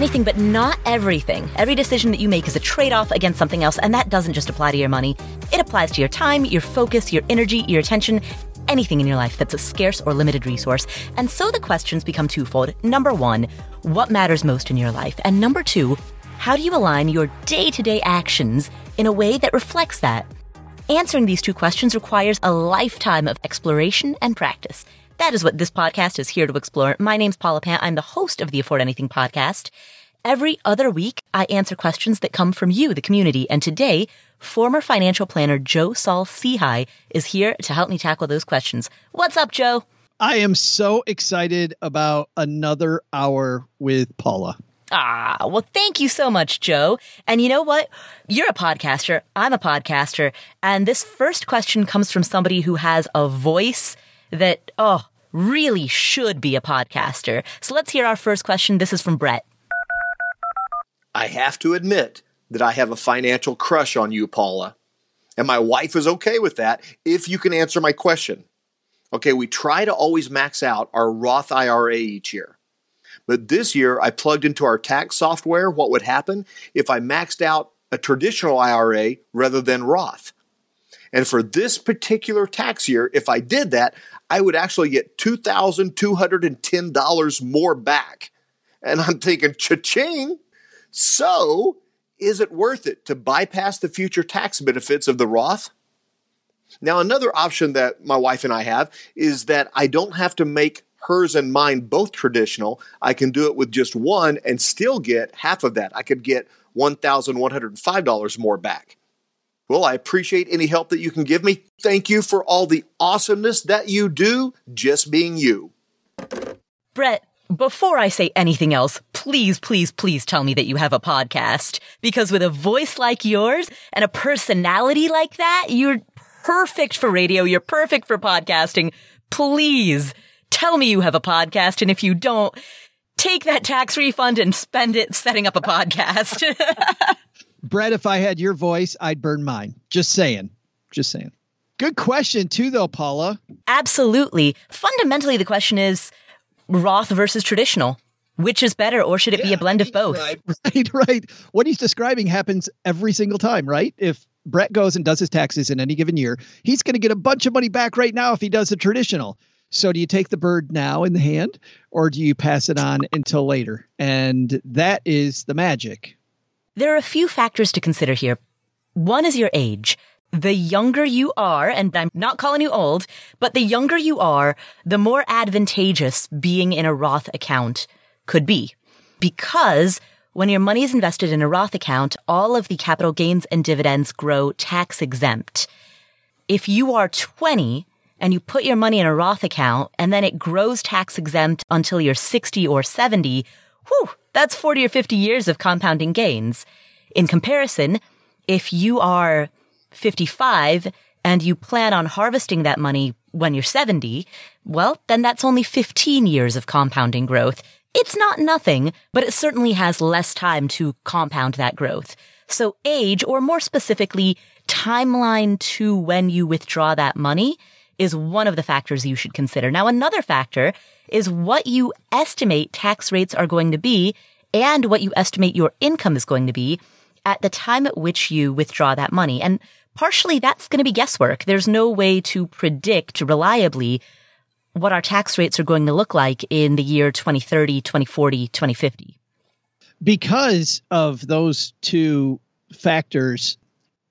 anything, but not everything. Every decision that you make is a trade off against something else, and that doesn't just apply to your money. It applies to your time, your focus, your energy, your attention, anything in your life that's a scarce or limited resource. And so the questions become twofold. Number one, what matters most in your life? And number two, how do you align your day to day actions in a way that reflects that? Answering these two questions requires a lifetime of exploration and practice. That is what this podcast is here to explore. My name's Paula Pant. I'm the host of the Afford Anything podcast. Every other week, I answer questions that come from you, the community. And today, former financial planner Joe Saul Sehy is here to help me tackle those questions. What's up, Joe? I am so excited about another hour with Paula. Ah, well, thank you so much, Joe. And you know what? You're a podcaster. I'm a podcaster. And this first question comes from somebody who has a voice that, oh, really should be a podcaster. So let's hear our first question. This is from Brett. I have to admit that I have a financial crush on you, Paula. And my wife is okay with that if you can answer my question. Okay, we try to always max out our Roth IRA each year. But this year, I plugged into our tax software what would happen if I maxed out a traditional IRA rather than Roth. And for this particular tax year, if I did that, I would actually get $2,210 more back. And I'm thinking, cha-ching! So, is it worth it to bypass the future tax benefits of the Roth? Now, another option that my wife and I have is that I don't have to make hers and mine both traditional. I can do it with just one and still get half of that. I could get $1,105 more back. Well, I appreciate any help that you can give me. Thank you for all the awesomeness that you do, just being you. Brett, before I say anything else, please, please, please tell me that you have a podcast. Because with a voice like yours and a personality like that, you're perfect for radio. You're perfect for podcasting. Please tell me you have a podcast. And if you don't, take that tax refund and spend it setting up a podcast. Brett, if I had your voice, I'd burn mine. Just saying. Just saying. Good question, too, though, Paula. Absolutely. Fundamentally, the question is, Roth versus traditional. Which is better, or should it yeah, be a blend of both? Right, right, right. What he's describing happens every single time, right? If Brett goes and does his taxes in any given year, he's going to get a bunch of money back right now if he does a traditional. So, do you take the bird now in the hand, or do you pass it on until later? And that is the magic. There are a few factors to consider here. One is your age the younger you are, and I'm not calling you old, but the younger you are, the more advantageous being in a Roth account could be. Because when your money is invested in a Roth account, all of the capital gains and dividends grow tax exempt. If you are 20 and you put your money in a Roth account and then it grows tax exempt until you're 60 or 70, whew, that's 40 or 50 years of compounding gains. In comparison, if you are 55 and you plan on harvesting that money when you're 70, well, then that's only 15 years of compounding growth. It's not nothing, but it certainly has less time to compound that growth. So age, or more specifically, timeline to when you withdraw that money is one of the factors you should consider. Now, another factor is what you estimate tax rates are going to be and what you estimate your income is going to be at the time at which you withdraw that money. And partially that's going to be guesswork. There's no way to predict reliably what our tax rates are going to look like in the year 2030, 2040, 2050. Because of those two factors,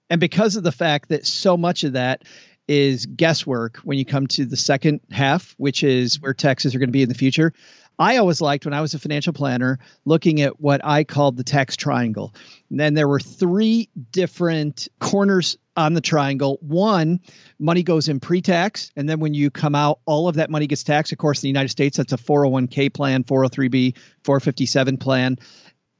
and because of the fact that so much of that is guesswork when you come to the second half, which is where taxes are going to be in the future, I always liked when I was a financial planner looking at what I called the tax triangle. And then there were three different corners on the triangle. One, money goes in pre tax. And then when you come out, all of that money gets taxed. Of course, in the United States, that's a 401k plan, 403b, 457 plan.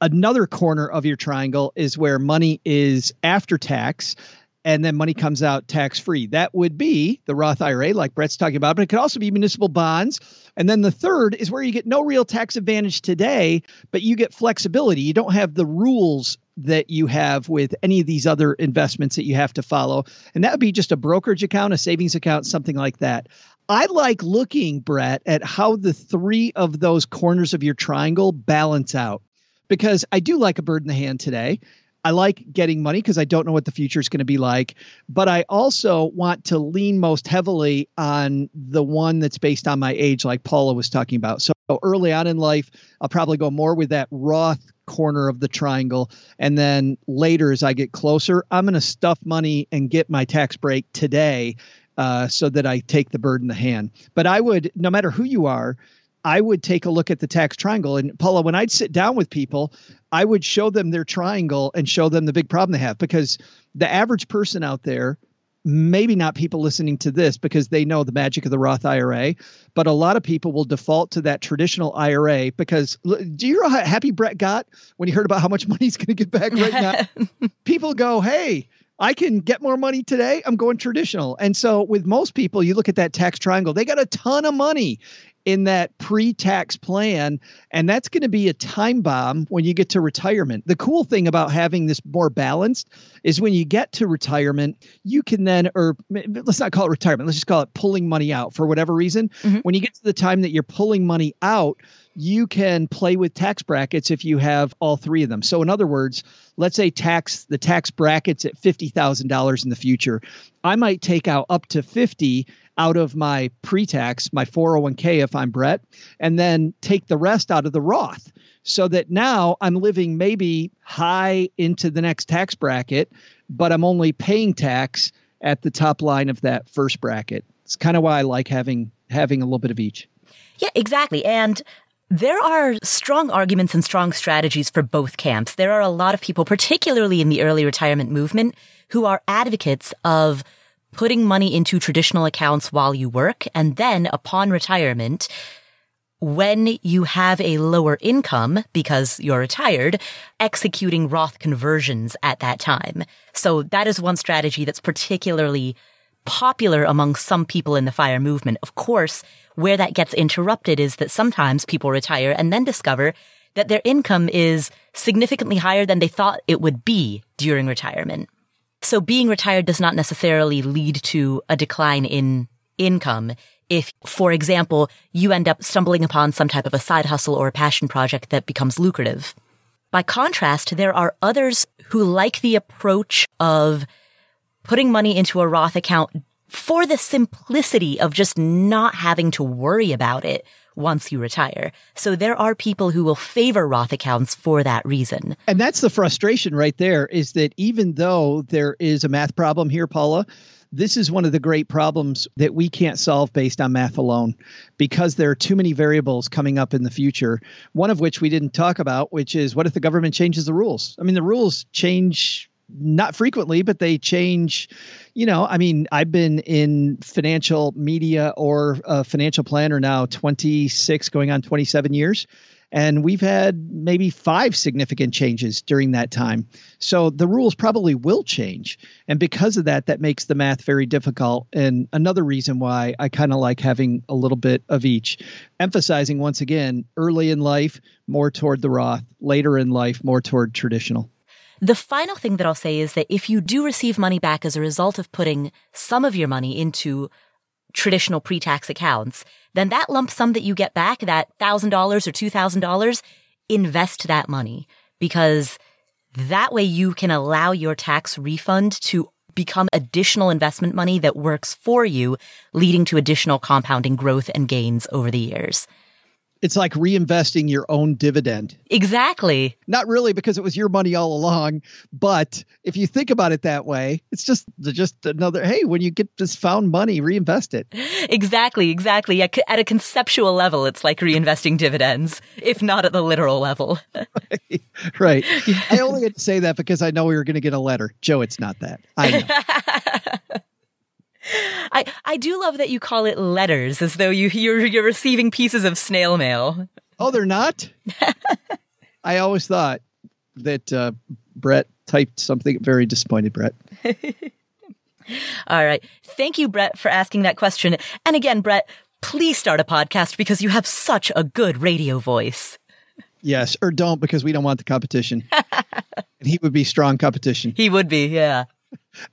Another corner of your triangle is where money is after tax and then money comes out tax free. That would be the Roth IRA, like Brett's talking about, but it could also be municipal bonds. And then the third is where you get no real tax advantage today, but you get flexibility. You don't have the rules that you have with any of these other investments that you have to follow. And that would be just a brokerage account, a savings account, something like that. I like looking, Brett, at how the three of those corners of your triangle balance out because I do like a bird in the hand today. I like getting money because I don't know what the future is going to be like. But I also want to lean most heavily on the one that's based on my age, like Paula was talking about. So early on in life, I'll probably go more with that Roth corner of the triangle. And then later, as I get closer, I'm going to stuff money and get my tax break today uh, so that I take the bird in the hand. But I would, no matter who you are, I would take a look at the tax triangle. And Paula, when I'd sit down with people, I would show them their triangle and show them the big problem they have because the average person out there, maybe not people listening to this because they know the magic of the Roth IRA, but a lot of people will default to that traditional IRA because do you know how happy Brett got when he heard about how much money he's going to get back right now? people go, hey, I can get more money today. I'm going traditional. And so with most people, you look at that tax triangle, they got a ton of money in that pre-tax plan and that's going to be a time bomb when you get to retirement. The cool thing about having this more balanced is when you get to retirement, you can then or let's not call it retirement, let's just call it pulling money out for whatever reason. Mm-hmm. When you get to the time that you're pulling money out, you can play with tax brackets if you have all three of them. So in other words, let's say tax the tax brackets at $50,000 in the future. I might take out up to 50 out of my pre-tax, my 401k if I'm Brett, and then take the rest out of the Roth so that now I'm living maybe high into the next tax bracket, but I'm only paying tax at the top line of that first bracket. It's kind of why I like having having a little bit of each. Yeah, exactly. And there are strong arguments and strong strategies for both camps. There are a lot of people, particularly in the early retirement movement, who are advocates of putting money into traditional accounts while you work. And then upon retirement, when you have a lower income because you're retired, executing Roth conversions at that time. So that is one strategy that's particularly popular among some people in the fire movement. Of course, where that gets interrupted is that sometimes people retire and then discover that their income is significantly higher than they thought it would be during retirement. So being retired does not necessarily lead to a decline in income. If, for example, you end up stumbling upon some type of a side hustle or a passion project that becomes lucrative. By contrast, there are others who like the approach of putting money into a Roth account for the simplicity of just not having to worry about it once you retire. So there are people who will favor Roth accounts for that reason. And that's the frustration right there is that even though there is a math problem here, Paula, this is one of the great problems that we can't solve based on math alone because there are too many variables coming up in the future. One of which we didn't talk about, which is what if the government changes the rules? I mean, the rules change not frequently, but they change. You know, I mean, I've been in financial media or a financial planner now 26, going on 27 years. And we've had maybe five significant changes during that time. So the rules probably will change. And because of that, that makes the math very difficult. And another reason why I kind of like having a little bit of each, emphasizing once again, early in life, more toward the Roth, later in life, more toward traditional. The final thing that I'll say is that if you do receive money back as a result of putting some of your money into traditional pre-tax accounts, then that lump sum that you get back, that $1,000 or $2,000, invest that money because that way you can allow your tax refund to become additional investment money that works for you, leading to additional compounding growth and gains over the years it's like reinvesting your own dividend. Exactly. Not really because it was your money all along, but if you think about it that way, it's just just another hey, when you get this found money, reinvest it. Exactly, exactly. At, a conceptual level, it's like reinvesting dividends, if not at the literal level. right. right. Yeah. I only had to say that because I know we were going to get a letter. Joe, it's not that. I know. I I do love that you call it letters, as though you you're you're receiving pieces of snail mail. Oh, they're not. I always thought that uh, Brett typed something very disappointed. Brett. All right, thank you, Brett, for asking that question. And again, Brett, please start a podcast because you have such a good radio voice. Yes, or don't because we don't want the competition. and he would be strong competition. He would be, yeah.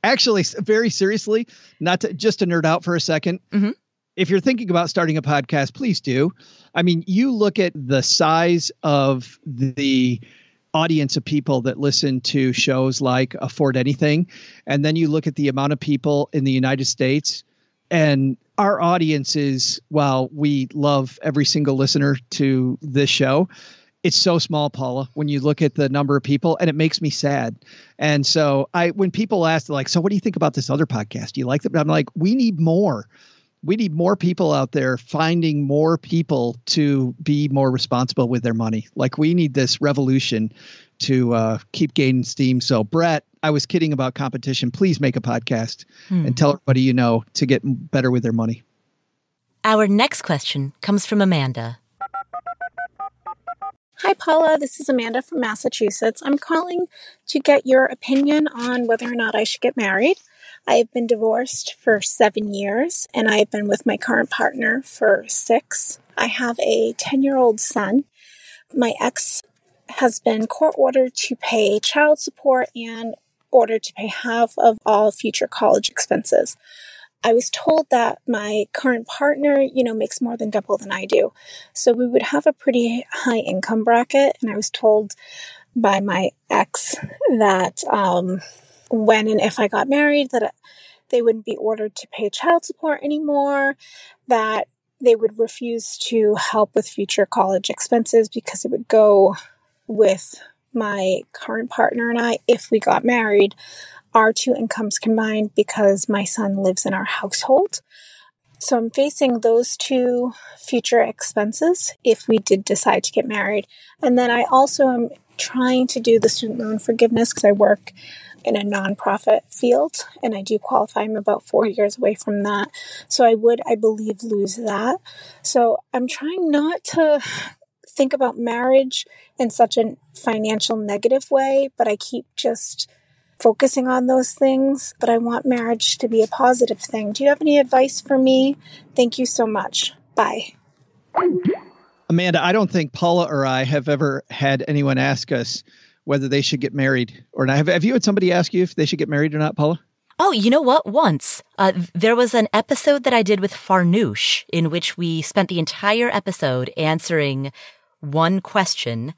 Actually, very seriously, not to just to nerd out for a 2nd mm-hmm. If you're thinking about starting a podcast, please do. I mean, you look at the size of the audience of people that listen to shows like Afford Anything, and then you look at the amount of people in the United States, and our audience is, while we love every single listener to this show, it's so small, Paula, when you look at the number of people, and it makes me sad. And so I, when people ask, like, so what do you think about this other podcast? Do you like them? I'm like, we need more. We need more people out there finding more people to be more responsible with their money. Like we need this revolution to uh, keep gaining steam. So, Brett, I was kidding about competition. Please make a podcast hmm. and tell everybody you know to get better with their money. Our next question comes from Amanda. Hi, Paula. This is Amanda from Massachusetts. I'm calling to get your opinion on whether or not I should get married. I have been divorced for seven years and I have been with my current partner for six. I have a 10 year old son. My ex has been court ordered to pay child support and ordered to pay half of all future college expenses. I was told that my current partner, you know, makes more than double than I do. So we would have a pretty high income bracket. And I was told by my ex that um, when and if I got married, that they wouldn't be ordered to pay child support anymore, that they would refuse to help with future college expenses because it would go with my current partner and I if we got married our two incomes combined because my son lives in our household. So I'm facing those two future expenses if we did decide to get married. And then I also am trying to do the student loan forgiveness because I work in a nonprofit field and I do qualify. I'm about four years away from that. So I would, I believe, lose that. So I'm trying not to think about marriage in such a financial negative way, but I keep just focusing on those things, but I want marriage to be a positive thing. Do you have any advice for me? Thank you so much. Bye. Amanda, I don't think Paula or I have ever had anyone ask us whether they should get married or not. Have, have you had somebody ask you if they should get married or not, Paula? Oh, you know what? Once uh, there was an episode that I did with Farnoosh in which we spent the entire episode answering one question.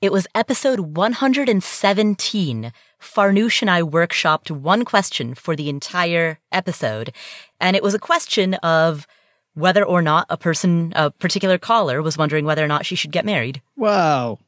It was episode 117 Farnoosh and I workshopped one question for the entire episode. And it was a question of whether or not a person, a particular caller was wondering whether or not she should get married. Wow.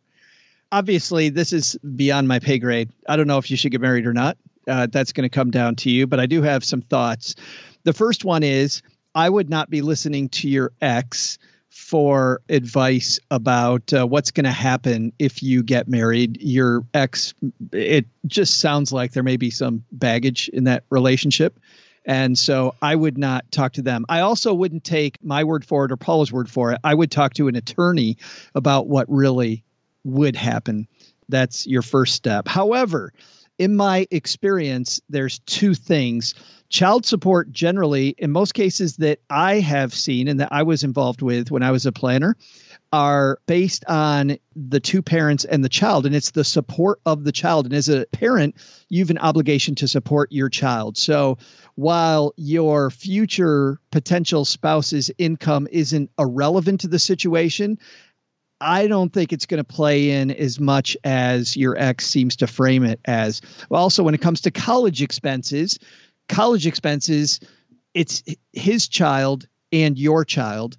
Obviously, this is beyond my pay grade. I don't know if you should get married or not. Uh, that's going to come down to you, but I do have some thoughts. The first one is I would not be listening to your ex for advice about uh, what's going to happen if you get married. Your ex, it just sounds like there may be some baggage in that relationship. And so I would not talk to them. I also wouldn't take my word for it or Paula's word for it. I would talk to an attorney about what really would happen. That's your first step. However, in my experience, there's two things. Child support generally in most cases that i have seen and that i was involved with when i was a planner are based on the two parents and the child and it's the support of the child. And as a parent you have an obligation to support your child. So while your future potential spouse's income isn't irrelevant to the situation I don't think it's going to play in as much as your ex seems to frame it as. Well, Also, when it comes to college expenses, college expenses, it's his child and your child.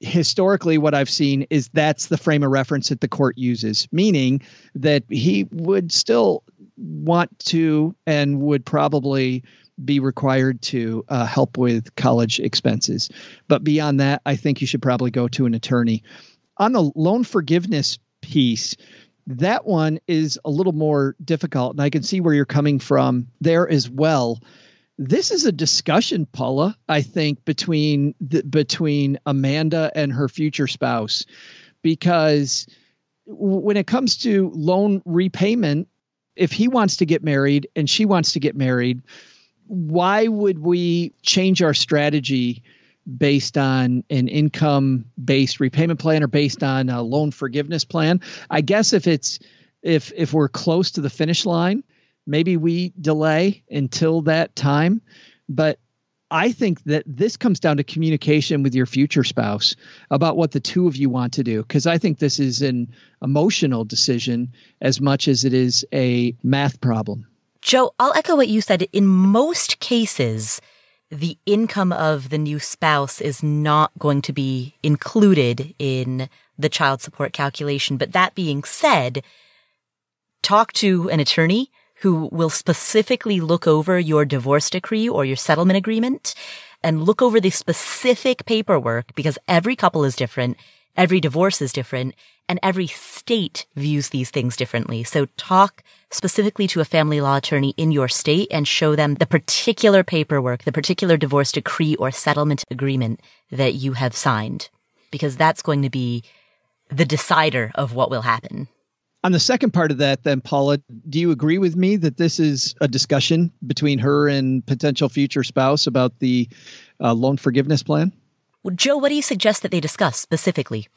Historically, what I've seen is that's the frame of reference that the court uses, meaning that he would still want to and would probably be required to uh, help with college expenses. But beyond that, I think you should probably go to an attorney. On the loan forgiveness piece, that one is a little more difficult, and I can see where you're coming from there as well this is a discussion, Paula. I think between the, between Amanda and her future spouse, because when it comes to loan repayment, if he wants to get married and she wants to get married, why would we change our strategy based on an income based repayment plan or based on a loan forgiveness plan? I guess if it's if if we're close to the finish line maybe we delay until that time. But I think that this comes down to communication with your future spouse about what the two of you want to do. Because I think this is an emotional decision as much as it is a math problem. Joe, I'll echo what you said. In most cases, the income of the new spouse is not going to be included in the child support calculation. But that being said, talk to an attorney who will specifically look over your divorce decree or your settlement agreement and look over the specific paperwork because every couple is different. Every divorce is different and every state views these things differently. So talk specifically to a family law attorney in your state and show them the particular paperwork, the particular divorce decree or settlement agreement that you have signed, because that's going to be the decider of what will happen. On the second part of that, then, Paula, do you agree with me that this is a discussion between her and potential future spouse about the uh, loan forgiveness plan? Well, Joe, what do you suggest that they discuss specifically?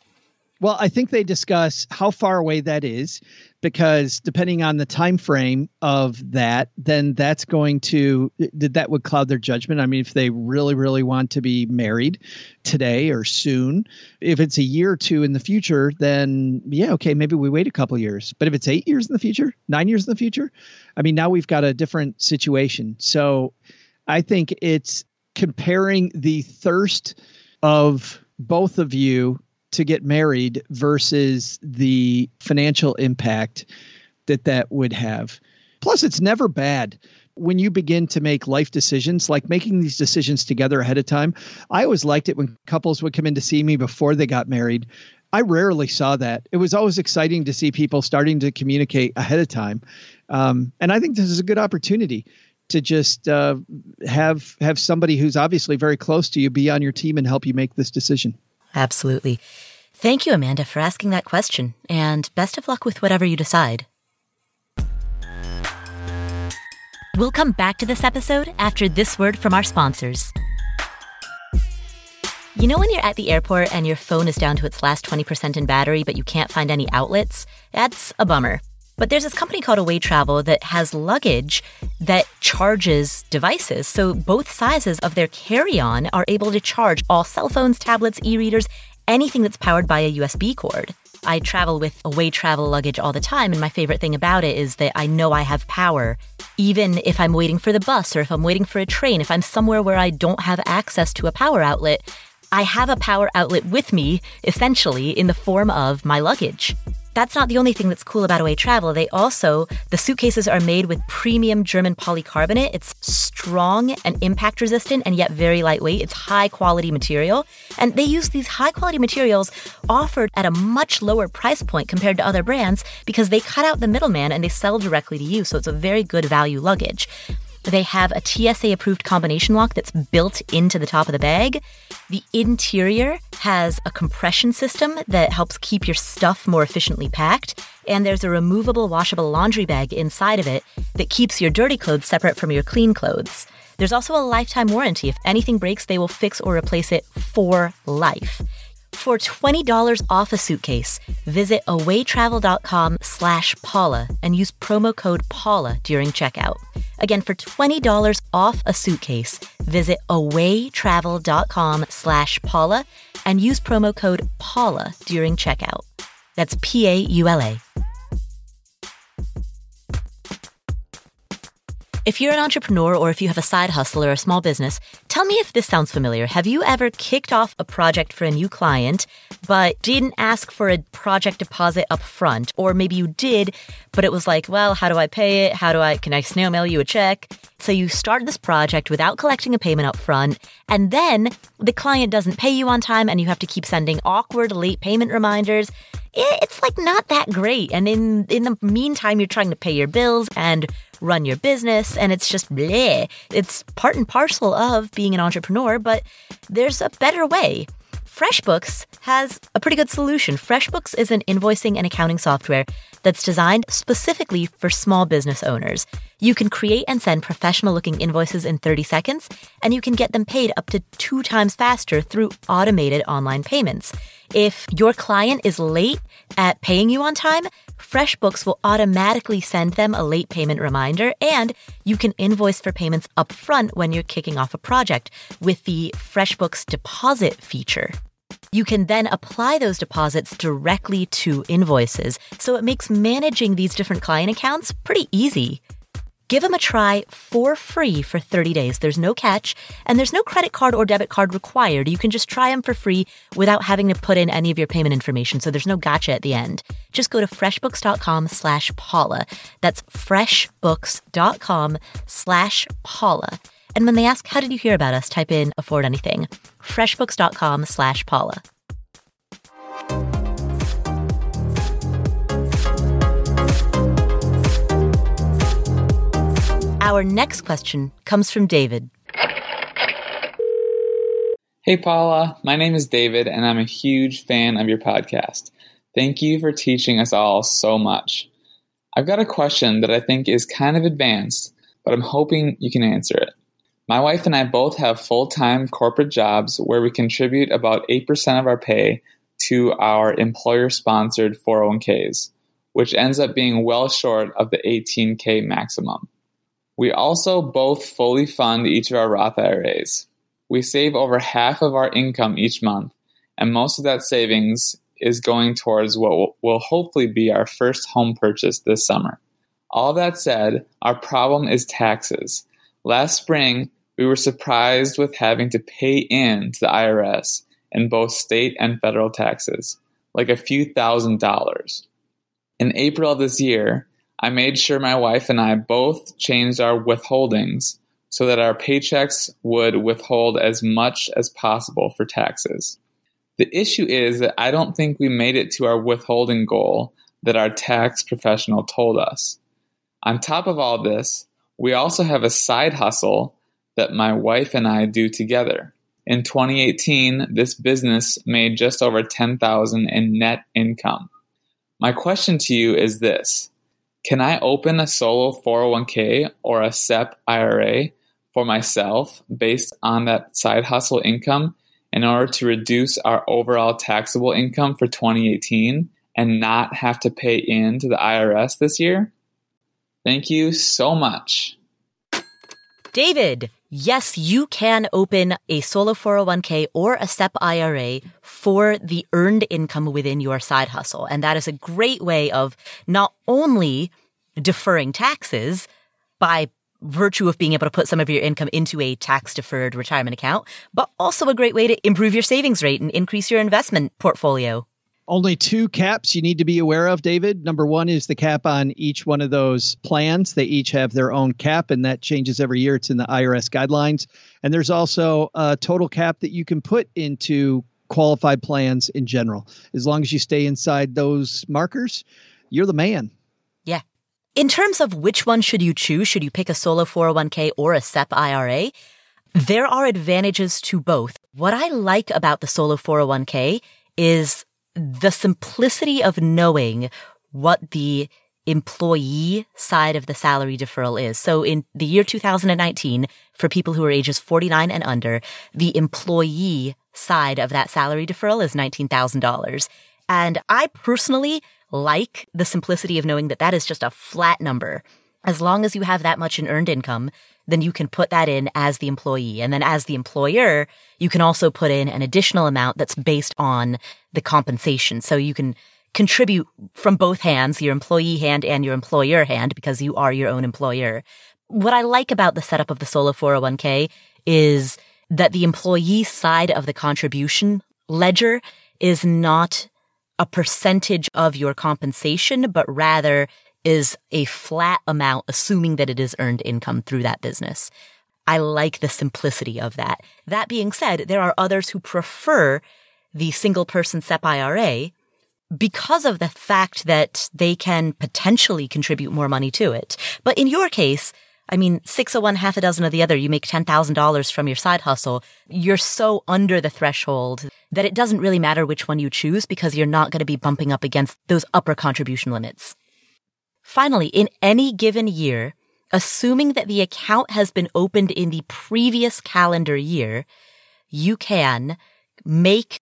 Well, I think they discuss how far away that is because depending on the time frame of that, then that's going to that would cloud their judgment. I mean, if they really really want to be married today or soon, if it's a year or two in the future, then yeah, okay, maybe we wait a couple years. But if it's 8 years in the future, 9 years in the future, I mean, now we've got a different situation. So, I think it's comparing the thirst of both of you to get married versus the financial impact that that would have. Plus, it's never bad when you begin to make life decisions, like making these decisions together ahead of time. I always liked it when couples would come in to see me before they got married. I rarely saw that. It was always exciting to see people starting to communicate ahead of time, um, and I think this is a good opportunity to just uh, have have somebody who's obviously very close to you be on your team and help you make this decision. Absolutely. Thank you, Amanda, for asking that question, and best of luck with whatever you decide. We'll come back to this episode after this word from our sponsors. You know when you're at the airport and your phone is down to its last 20% in battery, but you can't find any outlets? That's a bummer. But there's this company called Away Travel that has luggage that charges devices. So both sizes of their carry on are able to charge all cell phones, tablets, e readers, anything that's powered by a USB cord. I travel with away travel luggage all the time, and my favorite thing about it is that I know I have power. Even if I'm waiting for the bus or if I'm waiting for a train, if I'm somewhere where I don't have access to a power outlet, I have a power outlet with me, essentially, in the form of my luggage that's not the only thing that's cool about Away Travel. They also, the suitcases are made with premium German polycarbonate. It's strong and impact resistant and yet very lightweight. It's high quality material. And they use these high quality materials offered at a much lower price point compared to other brands because they cut out the middleman and they sell directly to you. So it's a very good value luggage. They have a TSA approved combination lock that's built into the top of the bag. The interior has a compression system that helps keep your stuff more efficiently packed. And there's a removable washable laundry bag inside of it that keeps your dirty clothes separate from your clean clothes. There's also a lifetime warranty. If anything breaks, they will fix or replace it for life. For $20 off a suitcase, visit awaytravel.com slash Paula and use promo code Paula during checkout. Again, for $20 off a suitcase, visit awaytravel.com slash Paula and use promo code Paula during checkout. That's P-A-U-L-A. If you're an entrepreneur or if you have a side hustle or a small business, tell me if this sounds familiar. Have you ever kicked off a project for a new client, but didn't ask for a project deposit up front? Or maybe you did, but it was like, well, how do I pay it? How do I, can I snail mail you a check? So you start this project without collecting a payment up front, and then the client doesn't pay you on time and you have to keep sending awkward late payment reminders it's like not that great. And in in the meantime, you're trying to pay your bills and run your business, and it's just bleh. It's part and parcel of being an entrepreneur, but there's a better way. FreshBooks has a pretty good solution. FreshBooks is an invoicing and accounting software that's designed specifically for small business owners. You can create and send professional looking invoices in 30 seconds, and you can get them paid up to two times faster through automated online payments. If your client is late at paying you on time, FreshBooks will automatically send them a late payment reminder and you can invoice for payments upfront when you're kicking off a project with the FreshBooks deposit feature. You can then apply those deposits directly to invoices, so it makes managing these different client accounts pretty easy. Give them a try for free for 30 days. There's no catch, and there's no credit card or debit card required. You can just try them for free without having to put in any of your payment information, so there's no gotcha at the end. Just go to freshbooks.com slash Paula. That's freshbooks.com slash Paula. And when they ask, how did you hear about us, type in afford anything. freshbooks.com slash Paula. Our next question comes from David. Hey, Paula. My name is David, and I'm a huge fan of your podcast. Thank you for teaching us all so much. I've got a question that I think is kind of advanced, but I'm hoping you can answer it. My wife and I both have full time corporate jobs where we contribute about 8% of our pay to our employer sponsored 401ks, which ends up being well short of the 18K maximum. We also both fully fund each of our Roth IRAs. We save over half of our income each month, and most of that savings is going towards what will hopefully be our first home purchase this summer. All that said, our problem is taxes. Last spring, we were surprised with having to pay in to the IRS in both state and federal taxes, like a few thousand dollars. In April of this year, I made sure my wife and I both changed our withholdings so that our paychecks would withhold as much as possible for taxes. The issue is that I don't think we made it to our withholding goal that our tax professional told us. On top of all this, we also have a side hustle that my wife and I do together. In 2018, this business made just over 10,000 in net income. My question to you is this: can I open a solo 401k or a SEP IRA for myself based on that side hustle income in order to reduce our overall taxable income for 2018 and not have to pay in to the IRS this year? Thank you so much. David, yes, you can open a solo 401k or a SEP IRA for the earned income within your side hustle. And that is a great way of not only deferring taxes by virtue of being able to put some of your income into a tax deferred retirement account, but also a great way to improve your savings rate and increase your investment portfolio. Only two caps you need to be aware of, David. Number one is the cap on each one of those plans. They each have their own cap, and that changes every year. It's in the IRS guidelines. And there's also a total cap that you can put into qualified plans in general. As long as you stay inside those markers, you're the man. Yeah. In terms of which one should you choose, should you pick a solo 401k or a SEP IRA? There are advantages to both. What I like about the solo 401k is the simplicity of knowing what the employee side of the salary deferral is. So in the year 2019, for people who are ages 49 and under, the employee side of that salary deferral is $19,000. And I personally like the simplicity of knowing that that is just a flat number. As long as you have that much in earned income, then you can put that in as the employee. And then as the employer, you can also put in an additional amount that's based on the compensation. So you can contribute from both hands, your employee hand and your employer hand, because you are your own employer. What I like about the setup of the solo 401k is that the employee side of the contribution ledger is not a percentage of your compensation, but rather is a flat amount, assuming that it is earned income through that business. I like the simplicity of that. That being said, there are others who prefer the single person SEP IRA because of the fact that they can potentially contribute more money to it. But in your case, I mean, six of one, half a dozen of the other, you make $10,000 from your side hustle. You're so under the threshold that it doesn't really matter which one you choose because you're not going to be bumping up against those upper contribution limits. Finally, in any given year, assuming that the account has been opened in the previous calendar year, you can make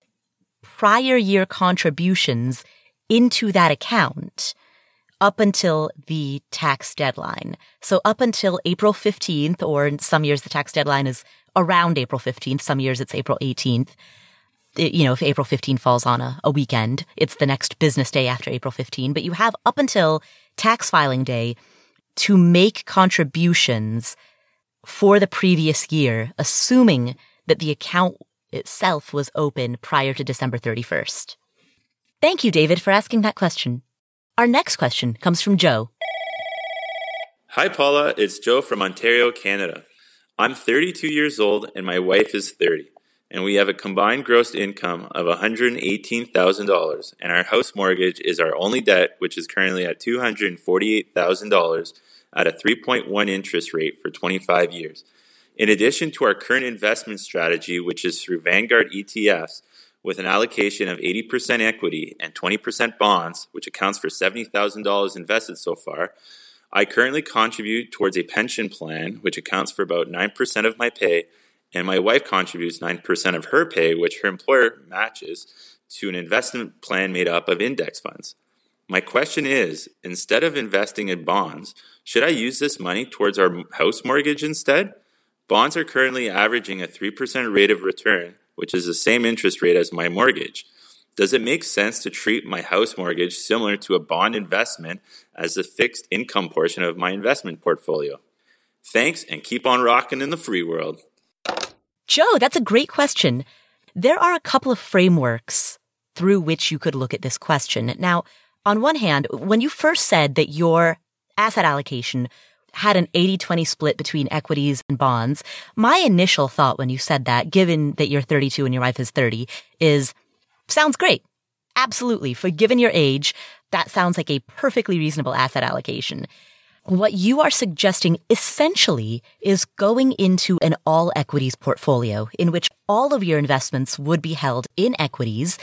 prior year contributions into that account up until the tax deadline. So up until April 15th, or in some years the tax deadline is around April 15th. Some years it's April 18th. It, you know, if April 15 falls on a, a weekend, it's the next business day after April 15, but you have up until tax filing day to make contributions for the previous year, assuming that the account itself was open prior to December 31st. Thank you, David, for asking that question. Our next question comes from Joe. Hi, Paula. It's Joe from Ontario, Canada. I'm 32 years old and my wife is 30, and we have a combined gross income of $118,000, and our house mortgage is our only debt, which is currently at $248,000 at a 3.1 interest rate for 25 years. In addition to our current investment strategy, which is through Vanguard ETFs, with an allocation of 80% equity and 20% bonds, which accounts for $70,000 invested so far, I currently contribute towards a pension plan, which accounts for about 9% of my pay, and my wife contributes 9% of her pay, which her employer matches, to an investment plan made up of index funds. My question is instead of investing in bonds, should I use this money towards our house mortgage instead? Bonds are currently averaging a 3% rate of return, which is the same interest rate as my mortgage. Does it make sense to treat my house mortgage similar to a bond investment as the fixed income portion of my investment portfolio? Thanks and keep on rocking in the free world. Joe, that's a great question. There are a couple of frameworks through which you could look at this question. Now, on one hand, when you first said that your asset allocation had an 80-20 split between equities and bonds. My initial thought when you said that, given that you're 32 and your wife is 30, is sounds great. Absolutely. For given your age, that sounds like a perfectly reasonable asset allocation. What you are suggesting essentially is going into an all equities portfolio in which all of your investments would be held in equities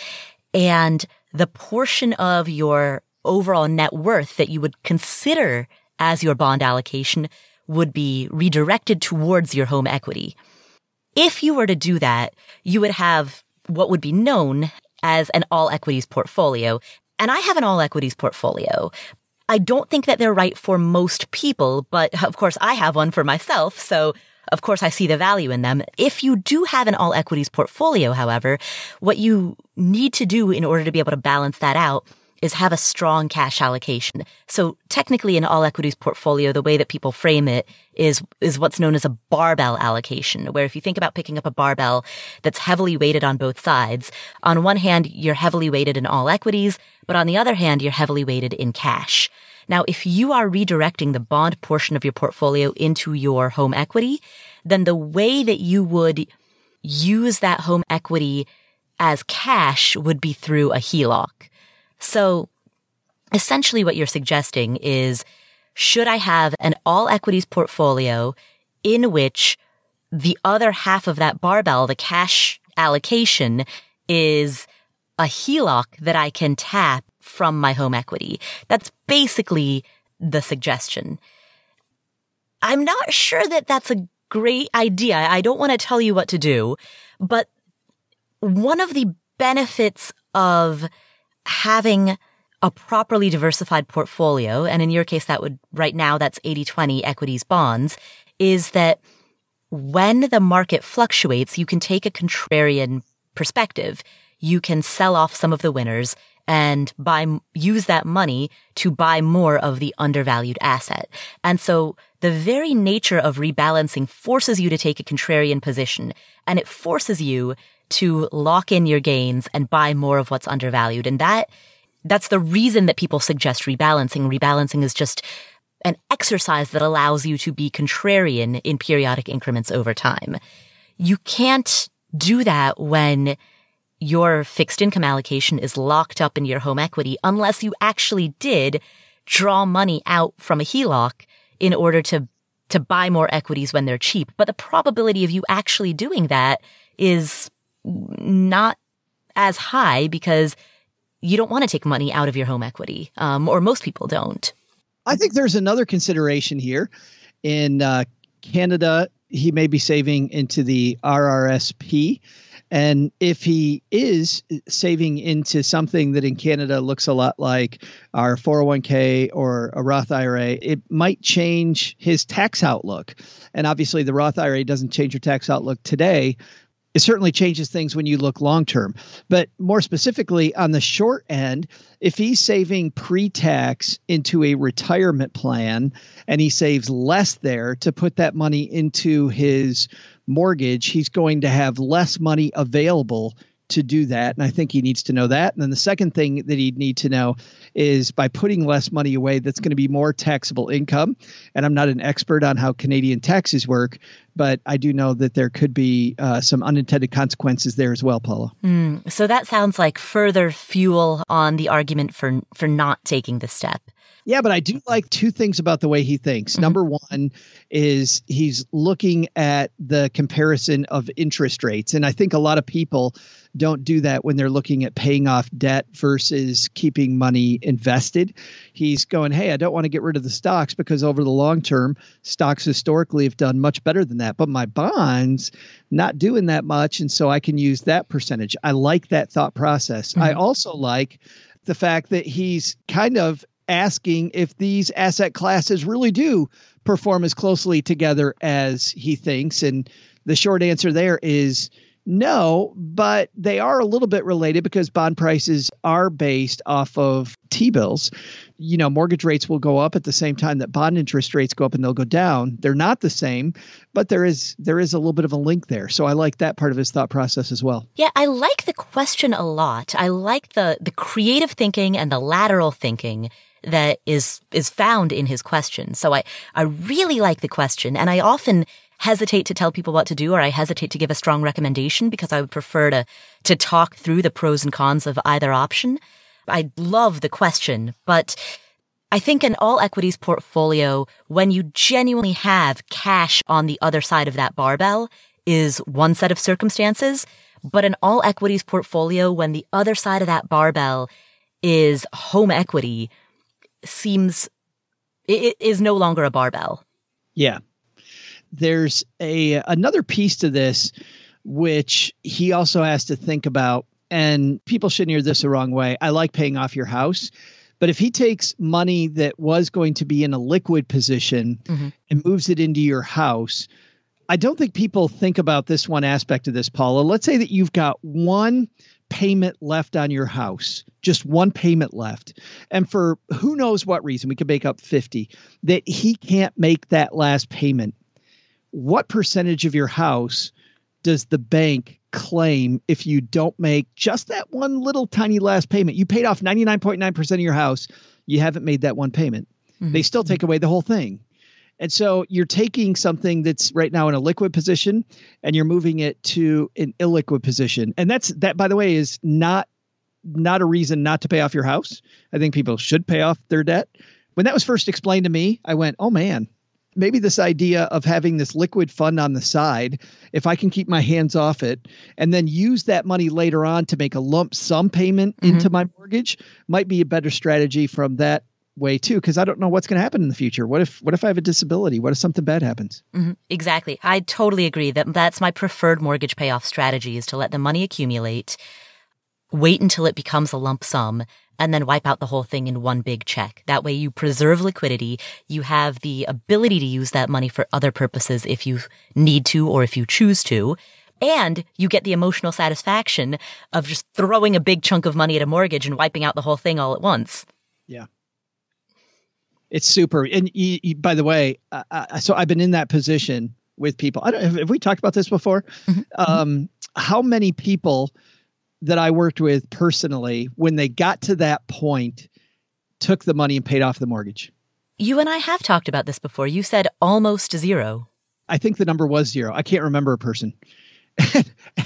and the portion of your overall net worth that you would consider as your bond allocation would be redirected towards your home equity. If you were to do that, you would have what would be known as an all equities portfolio. And I have an all equities portfolio. I don't think that they're right for most people, but of course I have one for myself. So of course I see the value in them. If you do have an all equities portfolio, however, what you need to do in order to be able to balance that out is have a strong cash allocation. So technically an all equities portfolio, the way that people frame it is, is what's known as a barbell allocation, where if you think about picking up a barbell that's heavily weighted on both sides, on one hand, you're heavily weighted in all equities, but on the other hand, you're heavily weighted in cash. Now, if you are redirecting the bond portion of your portfolio into your home equity, then the way that you would use that home equity as cash would be through a HELOC. So essentially what you're suggesting is, should I have an all equities portfolio in which the other half of that barbell, the cash allocation is a HELOC that I can tap from my home equity. That's basically the suggestion. I'm not sure that that's a great idea. I don't want to tell you what to do, but one of the benefits of having a properly diversified portfolio, and in your case, that would right now, that's 80 20 equities bonds, is that when the market fluctuates, you can take a contrarian perspective. You can sell off some of the winners and buy, use that money to buy more of the undervalued asset. And so the very nature of rebalancing forces you to take a contrarian position and it forces you to lock in your gains and buy more of what's undervalued. And that, that's the reason that people suggest rebalancing. Rebalancing is just an exercise that allows you to be contrarian in periodic increments over time. You can't do that when your fixed income allocation is locked up in your home equity unless you actually did draw money out from a HELOC in order to to buy more equities when they're cheap. But the probability of you actually doing that is not as high because you don't want to take money out of your home equity, um, or most people don't. I think there's another consideration here. In uh, Canada, he may be saving into the RRSP, And if he is saving into something that in Canada looks a lot like our 401k or a Roth IRA, it might change his tax outlook. And obviously, the Roth IRA doesn't change your tax outlook today. It certainly changes things when you look long term. But more specifically, on the short end, if he's saving pre tax into a retirement plan and he saves less there to put that money into his mortgage, he's going to have less money available to do that. And I think he needs to know that. And then the second thing that he'd need to know is by putting less money away, that's going to be more taxable income. And I'm not an expert on how Canadian taxes work, but I do know that there could be uh, some unintended consequences there as well, Paula. Mm, so that sounds like further fuel on the argument for for not taking the step. Yeah, but I do like two things about the way he thinks. Mm-hmm. Number one is he's looking at the comparison of interest rates. And I think a lot of people don't do that when they're looking at paying off debt versus keeping money invested. He's going, hey, I don't want to get rid of the stocks because over the long term, stocks historically have done much better than that. But my bonds, not doing that much. And so I can use that percentage. I like that thought process. Mm-hmm. I also like the fact that he's kind of asking if these asset classes really do perform as closely together as he thinks. And the short answer there is no, but they are a little bit related because bond prices are based off of T bills. You know, mortgage rates will go up at the same time that bond interest rates go up and they'll go down. They're not the same, but there is there is a little bit of a link there. So I like that part of his thought process as well. Yeah, I like the question a lot. I like the the creative thinking and the lateral thinking that is is found in his question. So I I really like the question and I often hesitate to tell people what to do or I hesitate to give a strong recommendation because I would prefer to to talk through the pros and cons of either option. I love the question, but I think an all equities portfolio, when you genuinely have cash on the other side of that barbell, is one set of circumstances. But an all equities portfolio, when the other side of that barbell is home equity, seems it is no longer a barbell. Yeah. There's a another piece to this which he also has to think about and people shouldn't hear this the wrong way. I like paying off your house, but if he takes money that was going to be in a liquid position mm-hmm. and moves it into your house, I don't think people think about this one aspect of this, Paula. Let's say that you've got one payment left on your house, just one payment left. And for who knows what reason, we could make up 50, that he can't make that last payment. What percentage of your house does the bank claim if you don't make just that one little tiny last payment? You paid off 99.9% of your house, you haven't made that one payment. Mm-hmm. They still take away the whole thing. And so you're taking something that's right now in a liquid position and you're moving it to an illiquid position. And that's that by the way is not not a reason not to pay off your house. I think people should pay off their debt. When that was first explained to me, I went, "Oh man, maybe this idea of having this liquid fund on the side, if I can keep my hands off it and then use that money later on to make a lump sum payment mm-hmm. into my mortgage might be a better strategy from that way too because i don't know what's going to happen in the future. What if what if i have a disability? What if something bad happens? Mm-hmm. exactly. I totally agree that that's my preferred mortgage payoff strategy is to let the money accumulate wait until it becomes a lump sum and then wipe out the whole thing in one big check. That way you preserve liquidity. You have the ability to use that money for other purposes if you need to or if you choose to. And you get the emotional satisfaction of just throwing a big chunk of money at a mortgage and wiping out the whole thing all at once. Yeah it's super. And you, you, by the way, uh, uh, so I've been in that position with people. I don't have, have we talked about this before? Mm-hmm. Um, how many people that I worked with personally, when they got to that point, took the money and paid off the mortgage? You and I have talked about this before. You said almost zero. I think the number was zero. I can't remember a person.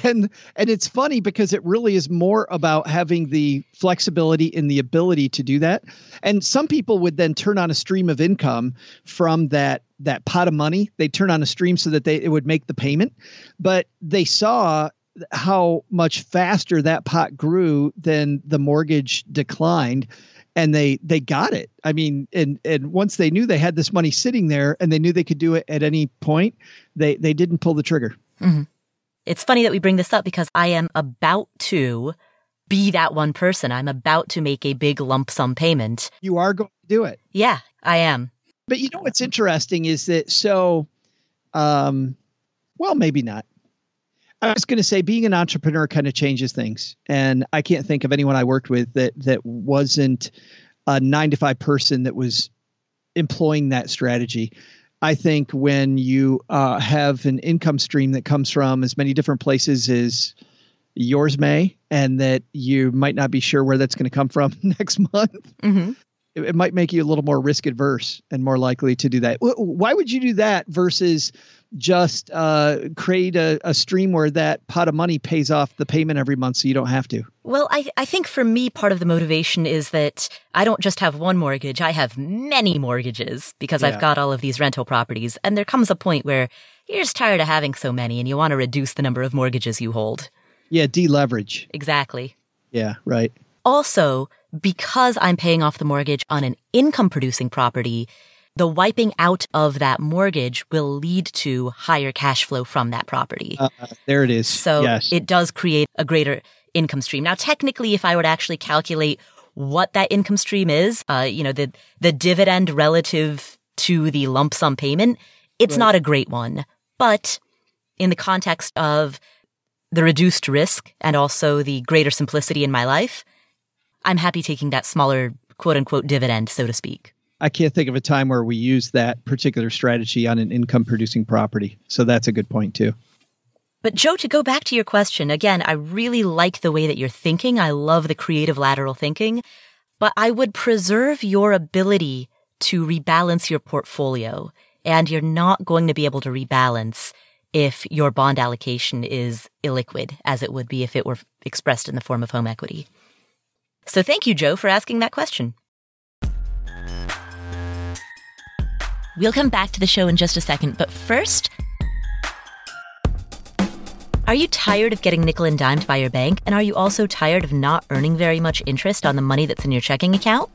and, and it's funny because it really is more about having the flexibility and the ability to do that. And some people would then turn on a stream of income from that that pot of money. They turn on a stream so that they it would make the payment. But they saw how much faster that pot grew than the mortgage declined and they they got it. I mean and and once they knew they had this money sitting there and they knew they could do it at any point they they didn't pull the trigger. Mm-hmm. It's funny that we bring this up because I am about to be that one person. I'm about to make a big lump sum payment. You are going to do it. Yeah, I am. But you know what's interesting is that so, um, well, maybe not. I was going to say being an entrepreneur kind of changes things, and I can't think of anyone I worked with that that wasn't a nine to five person that was employing that strategy. I think when you uh, have an income stream that comes from as many different places as yours may, and that you might not be sure where that's going to come from next month, Mm-hmm. it, it might make you a little more risk adverse and more likely to do that. Wh- Why would you do that versus just uh, create a, a stream where that pot of money pays off the payment every month so you don't have to? Well, I, I think for me, part of the motivation is that I don't just have one mortgage. I have many mortgages because Yeah. I've got all of these rental properties. And there comes a point where you're just tired of having so many and you want to reduce the number of mortgages you hold. Yeah, deleverage. Exactly. Yeah, right. Also, because I'm paying off the mortgage on an income producing property, the wiping out of that mortgage will lead to higher cash flow from that property. Uh, there it is. So yes. it does create a greater income stream. Now, technically, if I were to actually calculate what that income stream is, uh, you know, the, the dividend relative to the lump sum payment, it's Right. not a great one. But in the context of the reduced risk and also the greater simplicity in my life, I'm happy taking that smaller quote unquote dividend, so to speak. I can't think of a time where we use that particular strategy on an income producing property. So that's a good point too. But Joe, to go back to your question, again, I really like the way that you're thinking. I love the creative lateral thinking, but I would preserve your ability to rebalance your portfolio. And you're not going to be able to rebalance if your bond allocation is illiquid, as it would be if it were expressed in the form of home equity. So thank you, Joe, for asking that question. We'll come back to the show in just a second, but first, are you tired of getting nickel and dimed by your bank? And are you also tired of not earning very much interest on the money that's in your checking account?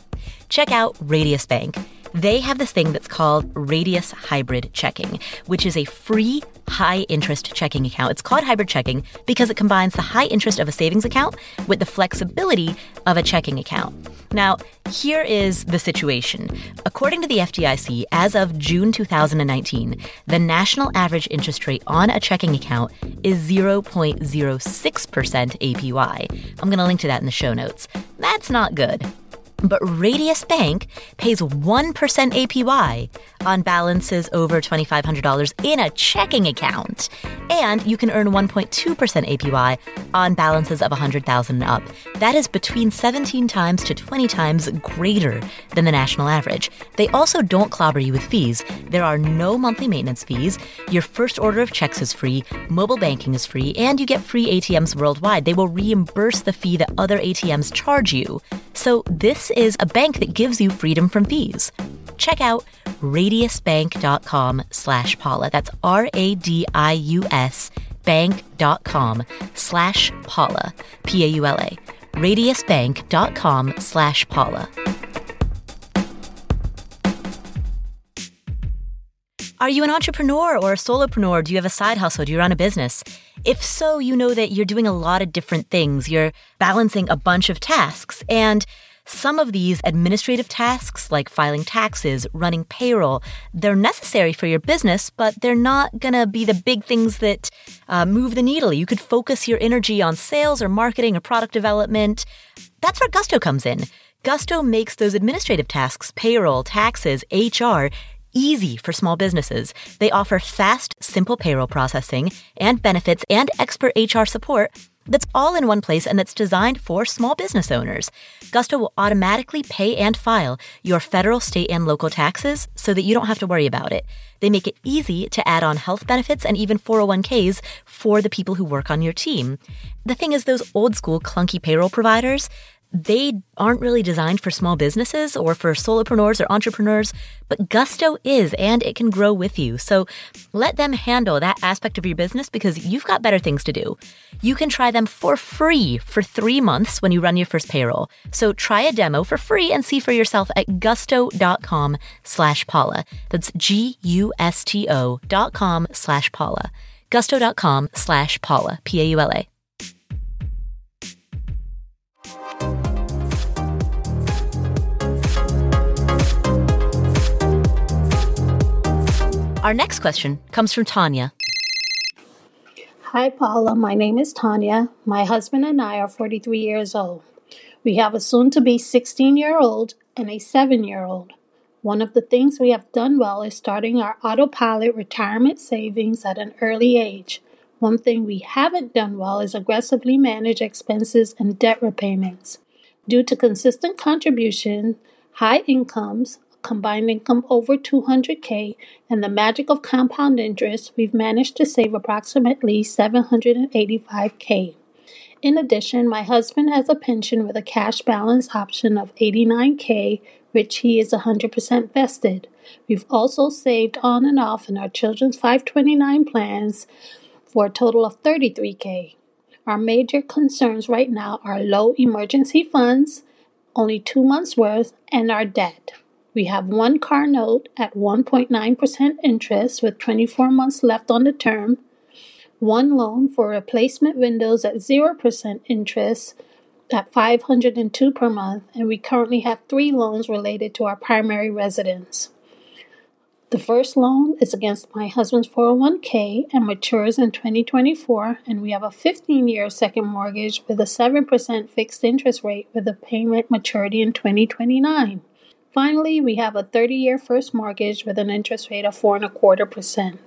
Check out Radius Bank. They have this thing that's called Radius Hybrid Checking, which is a free high interest checking account. It's called hybrid checking because it combines the high interest of a savings account with the flexibility of a checking account. Now, here is the situation. According to the FDIC, as of June 2019, the national average interest rate on a checking account is 0.06% APY. I'm going to link to that in the show notes. That's not good. But Radius Bank pays 1% APY on balances over $2,500 in a checking account. And you can earn 1.2% APY on balances of 100,000 and up. That is between 17 times to 20 times greater than the national average. They also don't clobber you with fees. There are no monthly maintenance fees. Your first order of checks is free, mobile banking is free, and you get free ATMs worldwide. They will reimburse the fee that other ATMs charge you. So this is a bank that gives you freedom from fees. Check out radiusbank.com slash Paula. That's R-A-D-I-U-S bank.com slash Paula. P-A-U-L-A. radiusbank.com slash Paula. Are you an entrepreneur or a solopreneur? Do you have a side hustle? Do you run a business? If so, you know that you're doing a lot of different things. You're balancing a bunch of tasks. And some of these administrative tasks, like filing taxes, running payroll, they're necessary for your business, but they're not going to be the big things that uh, move the needle. You could focus your energy on sales or marketing or product development. That's where Gusto comes in. Gusto makes those administrative tasks, payroll, taxes, HR, easy for small businesses. They offer fast, simple payroll processing and benefits and expert HR support that's all in one place and that's designed for small business owners. Gusto will automatically pay and file your federal, state, and local taxes so that you don't have to worry about it. They make it easy to add on health benefits and even 401ks for the people who work on your team. The thing is, those old school clunky payroll providers, they aren't really designed for small businesses or for solopreneurs or entrepreneurs, but Gusto is, and it can grow with you. So let them handle that aspect of your business because you've got better things to do. You can try them for free for three months when you run your first payroll. So try a demo for free and see for yourself at gusto.com slash Paula. That's G-U-S-T-O dot com slash Paula gusto.com slash Paula, P-A-U-L-A. Our next question comes from Tanya. Hi, Paula. My name is Tanya. My husband and I are 43 years old. We have a soon to be 16 year old and a 7 year old. One of the things we have done well is starting our autopilot retirement savings at an early age. One thing we haven't done well is aggressively manage expenses and debt repayments. Due to consistent contribution, high incomes, combined income over 200K, and the magic of compound interest, we've managed to save approximately 785K. In addition, my husband has a pension with a cash balance option of 89K, which he is 100% vested. We've also saved on and off in our children's 529 plans for a total of 33K. Our major concerns right now are low emergency funds, only two months' worth, and our debt. We have one car note at 1.9% interest with 24 months left on the term, one loan for replacement windows at 0% interest at 502 per month, and we currently have three loans related to our primary residence. The first loan is against my husband's 401k and matures in 2024, and we have a 15 year second mortgage with a 7% fixed interest rate with a payment maturity in 2029. Finally, we have a 30 year first mortgage with an interest rate of 4.25%.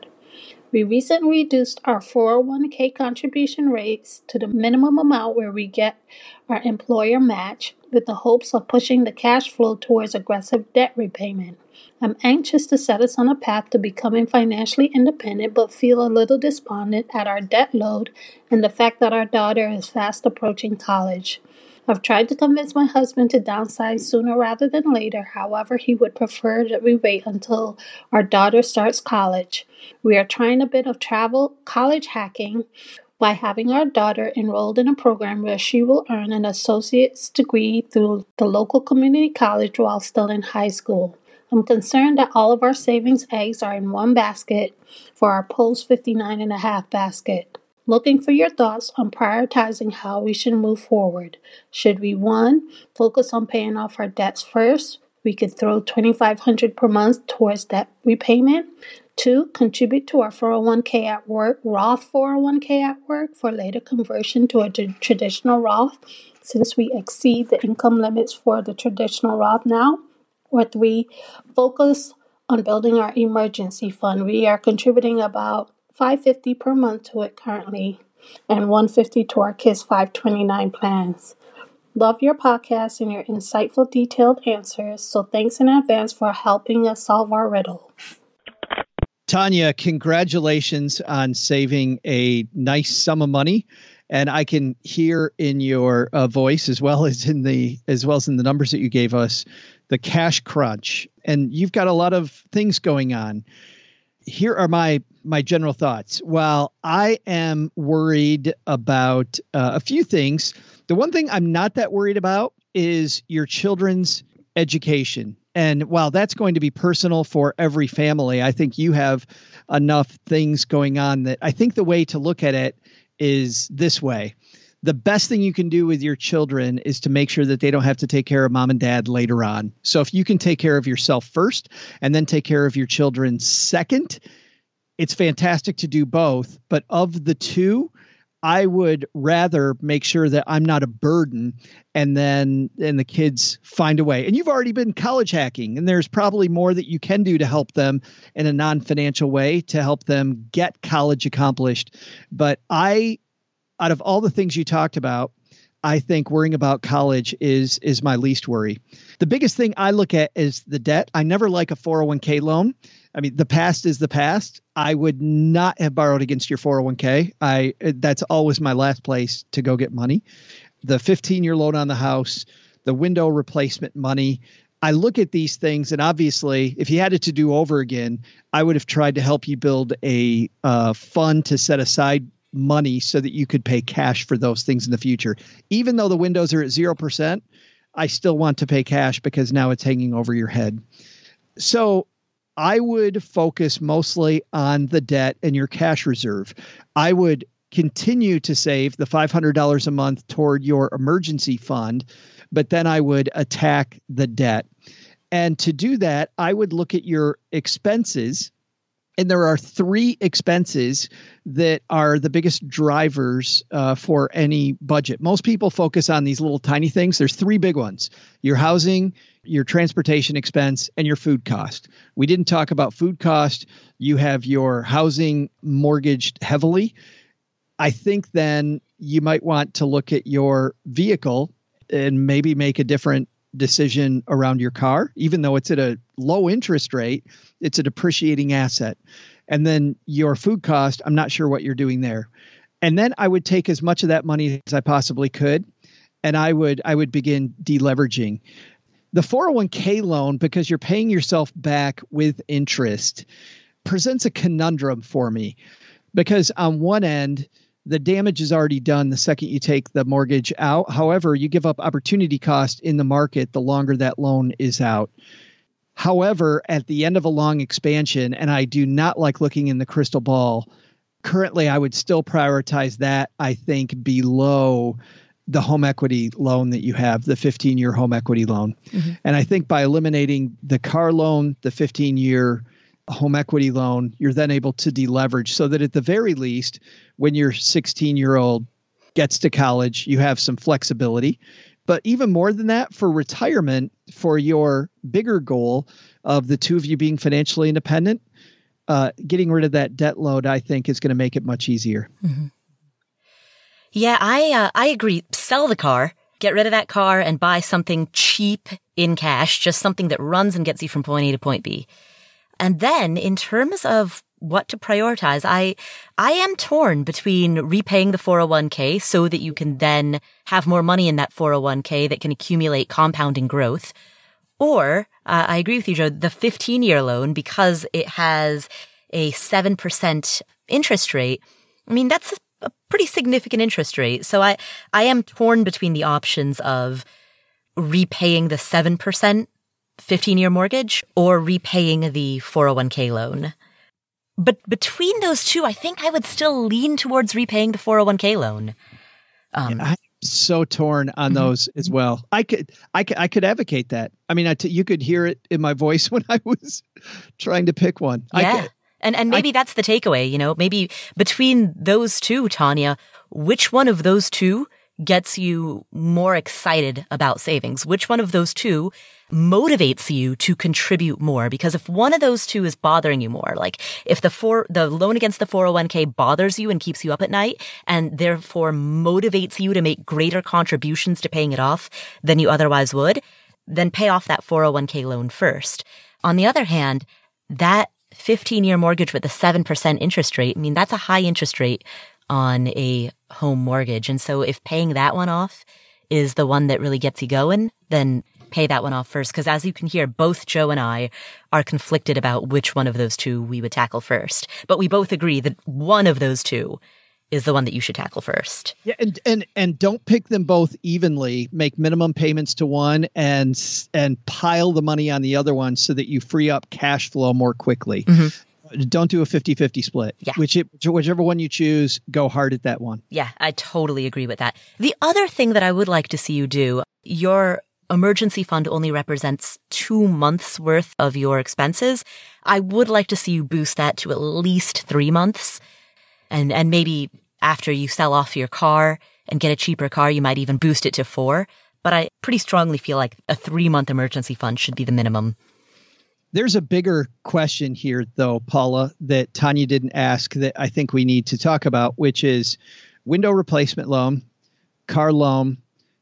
We recently reduced our 401k contribution rates to the minimum amount where we get our employer match with the hopes of pushing the cash flow towards aggressive debt repayment. I'm anxious to set us on a path to becoming financially independent, but feel a little despondent at our debt load and the fact that our daughter is fast approaching college. I've tried to convince my husband to downsize sooner rather than later. However, he would prefer that we wait until our daughter starts college. We are trying a bit of travel college hacking by having our daughter enrolled in a program where she will earn an associate's degree through the local community college while still in high school. I'm concerned that all of our savings eggs are in one basket for our post 59 and a half basket. Looking for your thoughts on prioritizing how we should move forward. Should we 1. Focus on paying off our debts first? We could throw 2500 per month towards debt repayment. 2. Contribute to our 401k at work, Roth 401k at work for later conversion to a traditional Roth since we exceed the income limits for the traditional Roth now. Or 3. Focus on building our emergency fund. We are contributing about 550 per month to it currently and 150 to our kids 529 plans. Love your podcast and your insightful detailed answers. So thanks in advance for helping us solve our riddle. Tanya, congratulations on saving a nice sum of money and I can hear in your uh, voice as well as in the as well as in the numbers that you gave us the cash crunch and you've got a lot of things going on here are my my general thoughts. While I am worried about uh, a few things, the one thing I'm not that worried about is your children's education. And while that's going to be personal for every family, I think you have enough things going on that I think the way to look at it is this way the best thing you can do with your children is to make sure that they don't have to take care of mom and dad later on. So if you can take care of yourself first and then take care of your children second, it's fantastic to do both. But of the two, I would rather make sure that I'm not a burden and then and the kids find a way. And you've already been college hacking and there's probably more that you can do to help them in a non-financial way to help them get college accomplished. But I out of all the things you talked about, I think worrying about college is is my least worry. The biggest thing I look at is the debt. I never like a 401k loan. I mean, the past is the past. I would not have borrowed against your 401k. I that's always my last place to go get money. The 15 year loan on the house, the window replacement money. I look at these things, and obviously, if you had it to do over again, I would have tried to help you build a uh, fund to set aside money so that you could pay cash for those things in the future. Even though the windows are at 0%, I still want to pay cash because now it's hanging over your head. So I would focus mostly on the debt and your cash reserve. I would continue to save the $500 a month toward your emergency fund, but then I would attack the debt. And to do that, I would look at your expenses. And there are three expenses that are the biggest drivers uh, for any budget. Most people focus on these little tiny things. There's three big ones your housing, your transportation expense, and your food cost. We didn't talk about food cost. You have your housing mortgaged heavily. I think then you might want to look at your vehicle and maybe make a different decision around your car, even though it's at a low interest rate, it's a depreciating asset. And then your food cost, I'm not sure what you're doing there. And then I would take as much of that money as I possibly could and I would I would begin deleveraging. The 401k loan because you're paying yourself back with interest presents a conundrum for me because on one end the damage is already done the second you take the mortgage out. However, you give up opportunity cost in the market the longer that loan is out. However, at the end of a long expansion, and I do not like looking in the crystal ball, currently I would still prioritize that, I think, below the home equity loan that you have, the 15 year home equity loan. Mm-hmm. And I think by eliminating the car loan, the 15 year home equity loan, you're then able to deleverage so that at the very least, when your 16 year old gets to college, you have some flexibility. But even more than that, for retirement, for your bigger goal of the two of you being financially independent, uh, getting rid of that debt load, I think, is going to make it much easier. Mm-hmm. Yeah, I uh, I agree. Sell the car, get rid of that car, and buy something cheap in cash, just something that runs and gets you from point A to point B. And then in terms of what to prioritize, I, I am torn between repaying the 401k so that you can then have more money in that 401k that can accumulate compounding growth. Or, uh, I agree with you, Joe, the 15 year loan because it has a 7% interest rate. I mean, that's a pretty significant interest rate. So I, I am torn between the options of repaying the 7% 15 year mortgage or repaying the 401k loan. But between those two, I think I would still lean towards repaying the 401k loan. Um, yeah, I'm so torn on mm-hmm. those as well. I could, I could, I could advocate that. I mean, I t- you could hear it in my voice when I was trying to pick one. Yeah. Could, and, and maybe I, that's the takeaway, you know, maybe between those two, Tanya, which one of those two gets you more excited about savings? Which one of those two motivates you to contribute more? Because if one of those two is bothering you more, like if the four, the loan against the 401k bothers you and keeps you up at night and therefore motivates you to make greater contributions to paying it off than you otherwise would, then pay off that 401k loan first. On the other hand, that 15 year mortgage with a 7% interest rate, I mean, that's a high interest rate on a home mortgage. And so if paying that one off is the one that really gets you going, then pay that one off first. Cause as you can hear, both Joe and I are conflicted about which one of those two we would tackle first. But we both agree that one of those two is the one that you should tackle first. Yeah, and and and don't pick them both evenly. Make minimum payments to one and and pile the money on the other one so that you free up cash flow more quickly. Mm-hmm don't do a 50-50 split. Yeah. Which it, whichever one you choose, go hard at that one. Yeah, I totally agree with that. The other thing that I would like to see you do, your emergency fund only represents two months worth of your expenses. I would like to see you boost that to at least three months. And, and maybe after you sell off your car and get a cheaper car, you might even boost it to four. But I pretty strongly feel like a three month emergency fund should be the minimum. There's a bigger question here, though, Paula, that Tanya didn't ask that I think we need to talk about, which is window replacement loan, car loan,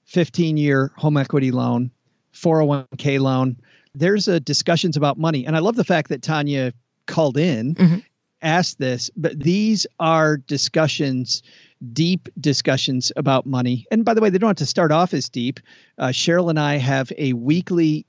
15 year home equity loan, 401k loan. There's a discussions about money. And I love the fact that Tanya called in, mm-hmm. asked this, but these are discussions deep discussions about money. And by the way, they don't have to start off as deep. Uh, Cheryl and I have a weekly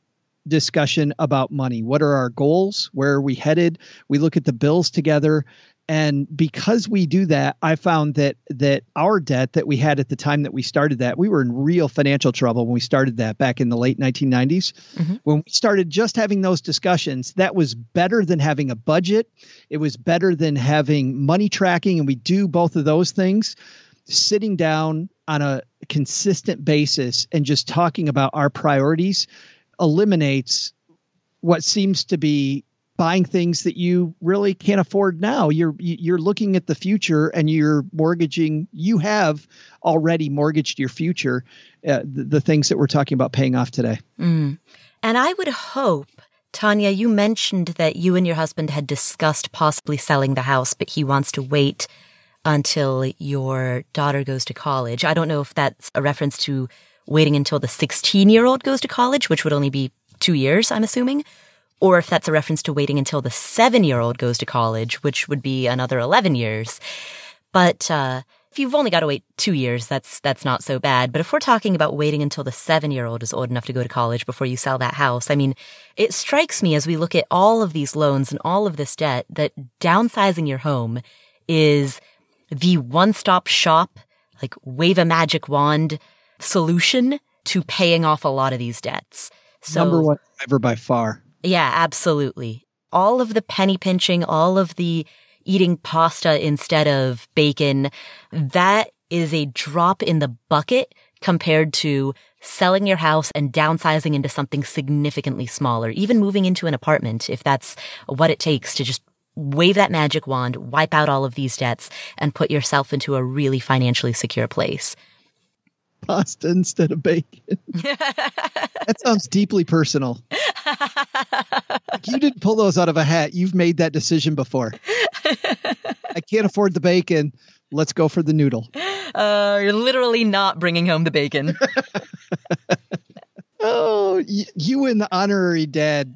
discussion about money. What are our goals? Where are we headed? We look at the bills together And because we do that, I found that that our debt that we had at the time that we started that, we were in real financial trouble when we started that back in the late 1990s. Mm-hmm. When we started just having those discussions, that was better than having a budget. It was better than having money tracking and we do both of those things. Sitting down on a consistent basis and just talking about our priorities eliminates what seems to be buying things that you really can't afford now. You're you're looking at the future and you're mortgaging you have already mortgaged your future uh, the, the, things that we're talking about paying off today. Mm. and i would hope tanya you mentioned that you and your husband had discussed possibly selling the house but he wants to wait until your daughter goes to college. I don't know if that's a reference to waiting until the 16 year old goes to college which would only be two years i'm assuming or if that's a reference to waiting until the seven year old goes to college, which would be another 11 years. But, uh, if you've only got to wait two years, that's, that's not so bad. But if we're talking about waiting until the seven year old is old enough to go to college before you sell that house, I mean, it strikes me as we look at all of these loans and all of this debt that downsizing your home is the one stop shop, like wave a magic wand solution to paying off a lot of these debts. So, Number one ever by far. Yeah, absolutely. All of the penny pinching, all of the eating pasta instead of bacon, that is a drop in the bucket compared to selling your house and downsizing into something significantly smaller, even moving into an apartment, if that's what it takes to just wave that magic wand, wipe out all of these debts, and put yourself into a really financially secure place. Pasta instead of bacon. that sounds deeply personal. like you didn't pull those out of a hat. You've made that decision before. I can't afford the bacon. Let's go for the noodle. Uh, you're literally not bringing home the bacon. oh, y- you and the honorary dad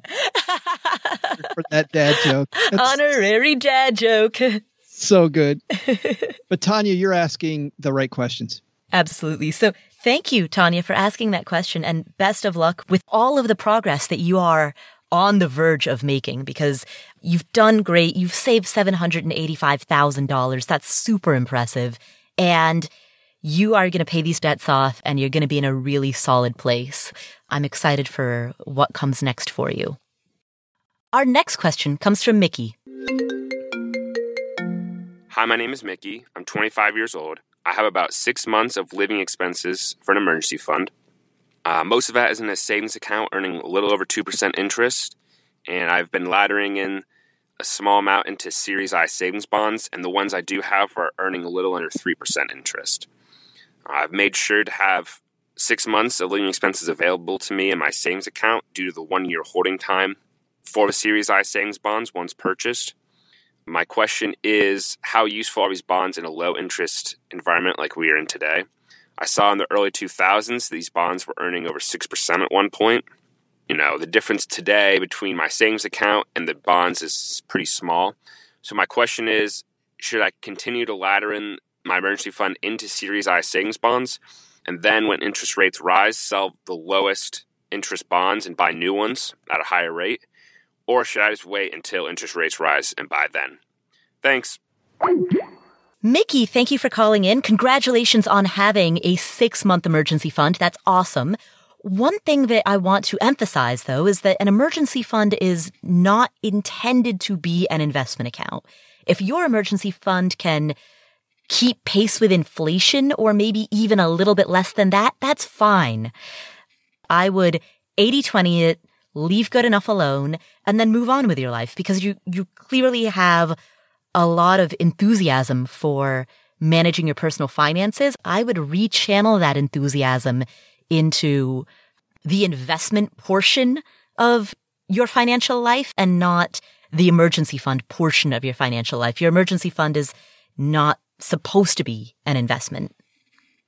for that dad joke. That's honorary dad joke. So good. but Tanya, you're asking the right questions. Absolutely. So thank you, Tanya, for asking that question and best of luck with all of the progress that you are on the verge of making because you've done great. You've saved $785,000. That's super impressive. And you are going to pay these debts off and you're going to be in a really solid place. I'm excited for what comes next for you. Our next question comes from Mickey. Hi, my name is Mickey. I'm 25 years old. I have about six months of living expenses for an emergency fund. Uh, most of that is in a savings account earning a little over 2% interest. And I've been laddering in a small amount into Series I savings bonds, and the ones I do have are earning a little under 3% interest. I've made sure to have six months of living expenses available to me in my savings account due to the one year holding time for the Series I savings bonds once purchased. My question is how useful are these bonds in a low interest environment like we are in today? I saw in the early 2000s these bonds were earning over 6% at one point. You know, the difference today between my savings account and the bonds is pretty small. So my question is should I continue to ladder in my emergency fund into Series I savings bonds and then when interest rates rise sell the lowest interest bonds and buy new ones at a higher rate? Or should I just wait until interest rates rise and buy then? Thanks. Mickey, thank you for calling in. Congratulations on having a six month emergency fund. That's awesome. One thing that I want to emphasize though is that an emergency fund is not intended to be an investment account. If your emergency fund can keep pace with inflation or maybe even a little bit less than that, that's fine. I would 80-20 it, leave good enough alone, and then move on with your life because you, you clearly have a lot of enthusiasm for managing your personal finances. I would rechannel that enthusiasm into the investment portion of your financial life and not the emergency fund portion of your financial life. Your emergency fund is not supposed to be an investment.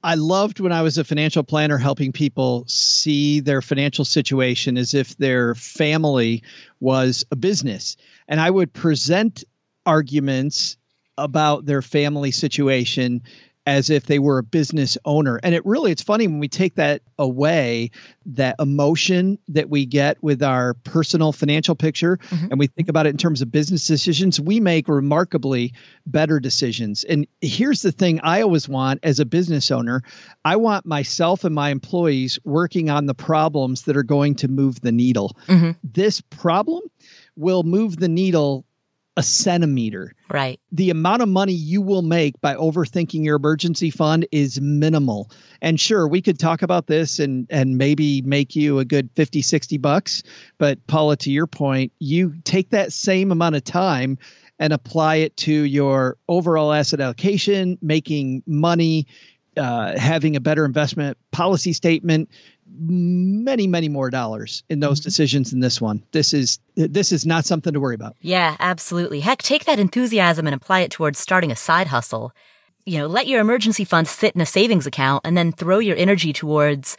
I loved when I was a financial planner helping people see their financial situation as if their family was a business. And I would present arguments about their family situation as if they were a business owner. And it really, it's funny when we take that away, that emotion that we get with our personal financial picture, mm-hmm. and we think about it in terms of business decisions, we make remarkably better decisions. And here's the thing I always want as a business owner I want myself and my employees working on the problems that are going to move the needle. Mm-hmm. This problem will move the needle a centimeter. Right. The amount of money you will make by overthinking your emergency fund is minimal. And sure, we could talk about this and and maybe make you a good 50 60 bucks, but Paula to your point, you take that same amount of time and apply it to your overall asset allocation, making money, uh, having a better investment policy statement, many many more dollars in those mm-hmm. decisions than this one. This is this is not something to worry about. Yeah absolutely. Heck take that enthusiasm and apply it towards starting a side hustle. You know let your emergency fund sit in a savings account and then throw your energy towards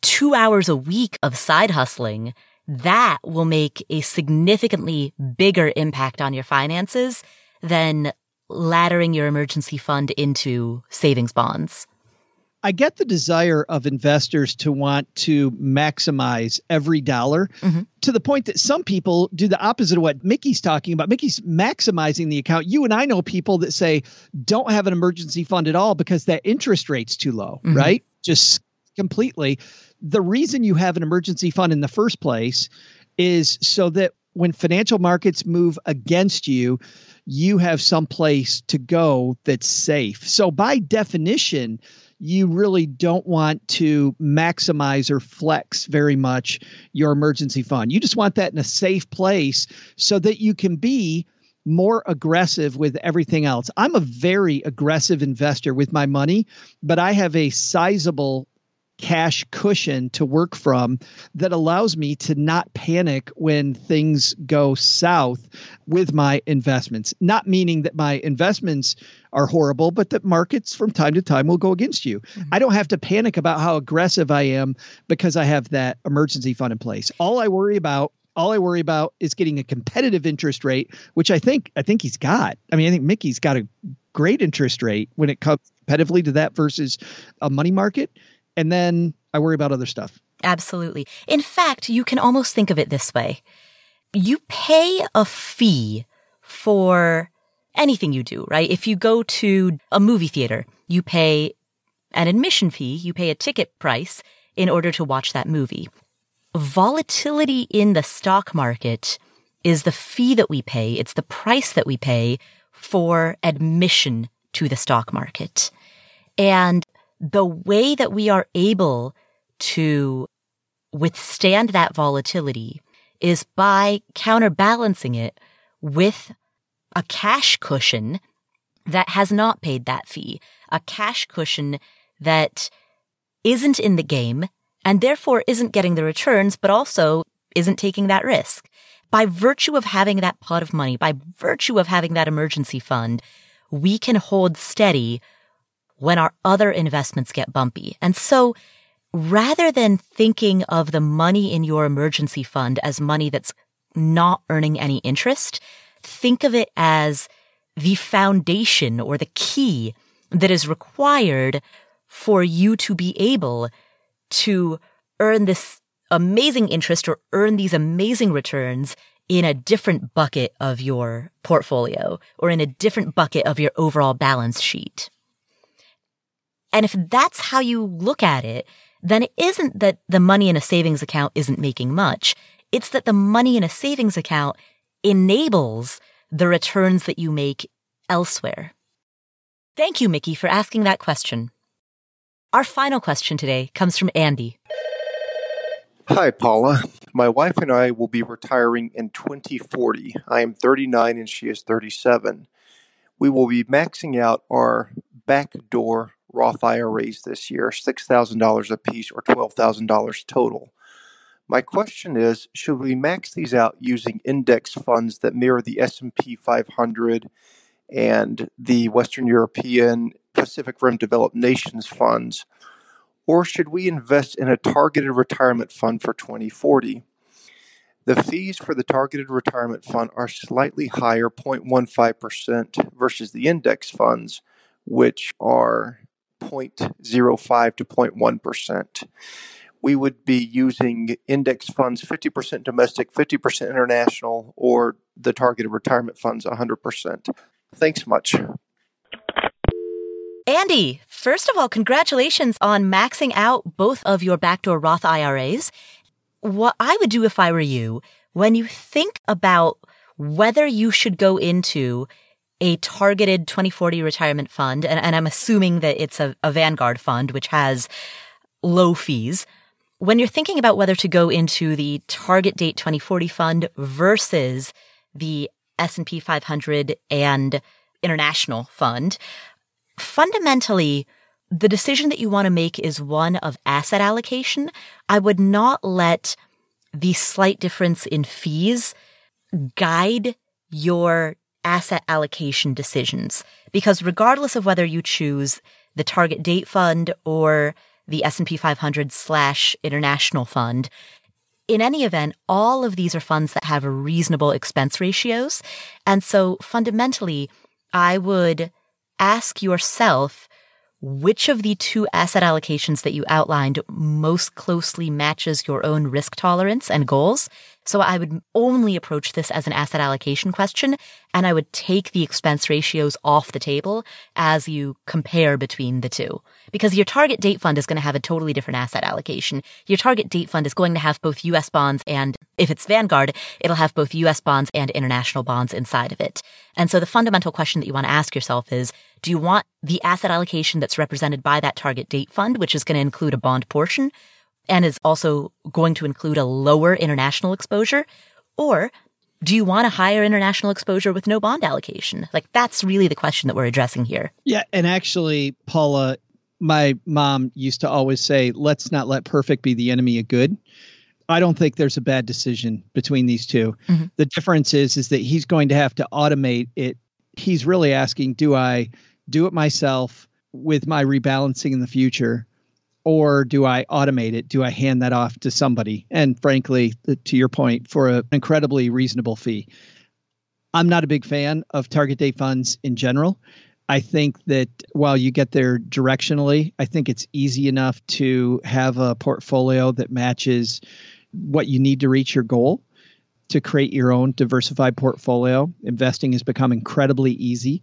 two hours a week of side hustling. That will make a significantly bigger impact on your finances than laddering your emergency fund into savings bonds I get the desire of investors to want to maximize every dollar mm-hmm. to the point that some people do the opposite of what Mickey's talking about. Mickey's maximizing the account. You and I know people that say don't have an emergency fund at all because that interest rate's too low, mm-hmm. right? Just completely. The reason you have an emergency fund in the first place is so that when financial markets move against you, you have some place to go that's safe. So by definition, you really don't want to maximize or flex very much your emergency fund. You just want that in a safe place so that you can be more aggressive with everything else. I'm a very aggressive investor with my money, but I have a sizable cash cushion to work from that allows me to not panic when things go south with my investments. Not meaning that my investments are horrible, but that markets from time to time will go against you. Mm-hmm. I don't have to panic about how aggressive I am because I have that emergency fund in place. All I worry about all I worry about is getting a competitive interest rate, which I think I think he's got. I mean, I think Mickey's got a great interest rate when it comes competitively to that versus a money market and then I worry about other stuff. Absolutely. In fact, you can almost think of it this way. You pay a fee for anything you do, right? If you go to a movie theater, you pay an admission fee, you pay a ticket price in order to watch that movie. Volatility in the stock market is the fee that we pay. It's the price that we pay for admission to the stock market. And the way that we are able to withstand that volatility is by counterbalancing it with a cash cushion that has not paid that fee, a cash cushion that isn't in the game and therefore isn't getting the returns, but also isn't taking that risk. By virtue of having that pot of money, by virtue of having that emergency fund, we can hold steady when our other investments get bumpy. And so rather than thinking of the money in your emergency fund as money that's not earning any interest, think of it as the foundation or the key that is required for you to be able to earn this amazing interest or earn these amazing returns in a different bucket of your portfolio or in a different bucket of your overall balance sheet. And if that's how you look at it, then it isn't that the money in a savings account isn't making much. It's that the money in a savings account enables the returns that you make elsewhere. Thank you, Mickey, for asking that question. Our final question today comes from Andy. Hi, Paula. My wife and I will be retiring in 2040. I am 39 and she is 37. We will be maxing out our backdoor Roth IRAs this year, $6,000 apiece or $12,000 total. My question is, should we max these out using index funds that mirror the S&P 500 and the Western European Pacific Rim developed nations funds, or should we invest in a targeted retirement fund for 2040? The fees for the targeted retirement fund are slightly higher, 0.15% versus the index funds, which are 0.05 to 0.1%. We would be using index funds 50% domestic, 50% international, or the targeted retirement funds 100%. Thanks much. Andy, first of all, congratulations on maxing out both of your backdoor Roth IRAs. What I would do if I were you, when you think about whether you should go into a targeted 2040 retirement fund, and, and I'm assuming that it's a, a Vanguard fund, which has low fees. When you're thinking about whether to go into the target date 2040 fund versus the S&P 500 and international fund, fundamentally, the decision that you want to make is one of asset allocation. I would not let the slight difference in fees guide your asset allocation decisions because regardless of whether you choose the target date fund or the S&P 500 slash international fund, in any event, all of these are funds that have reasonable expense ratios. And so fundamentally, I would ask yourself which of the two asset allocations that you outlined most closely matches your own risk tolerance and goals. So I would only approach this as an asset allocation question, and I would take the expense ratios off the table as you compare between the two. Because your target date fund is going to have a totally different asset allocation. Your target date fund is going to have both US bonds and, if it's Vanguard, it'll have both US bonds and international bonds inside of it. And so the fundamental question that you want to ask yourself is, do you want the asset allocation that's represented by that target date fund, which is going to include a bond portion and is also going to include a lower international exposure? Or do you want a higher international exposure with no bond allocation? Like that's really the question that we're addressing here. Yeah. And actually, Paula, my mom used to always say, let's not let perfect be the enemy of good. I don't think there's a bad decision between these 2 mm-hmm. The difference is is that he's going to have to automate it. He's really asking, do I do it myself with my rebalancing in the future or do I automate it? Do I hand that off to somebody? And frankly, to your point, for an incredibly reasonable fee. I'm not a big fan of target date funds in general. I think that while you get there directionally, I think it's easy enough to have a portfolio that matches what you need to reach your goal to create your own diversified portfolio. Investing has become incredibly easy.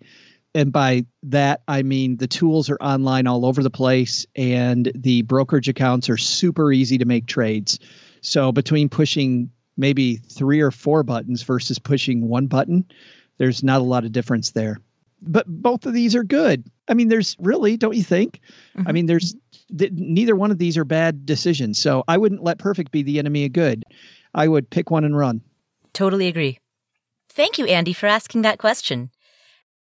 And by that, I mean the tools are online all over the place, and the brokerage accounts are super easy to make trades. So, between pushing maybe three or four buttons versus pushing one button, there's not a lot of difference there but both of these are good. I mean, there's really, don't you think? Mm-hmm. I mean, there's th- neither one of these are bad decisions. So I wouldn't let perfect be the enemy of good. I would pick one and run. Totally agree. Thank you, Andy, for asking that question.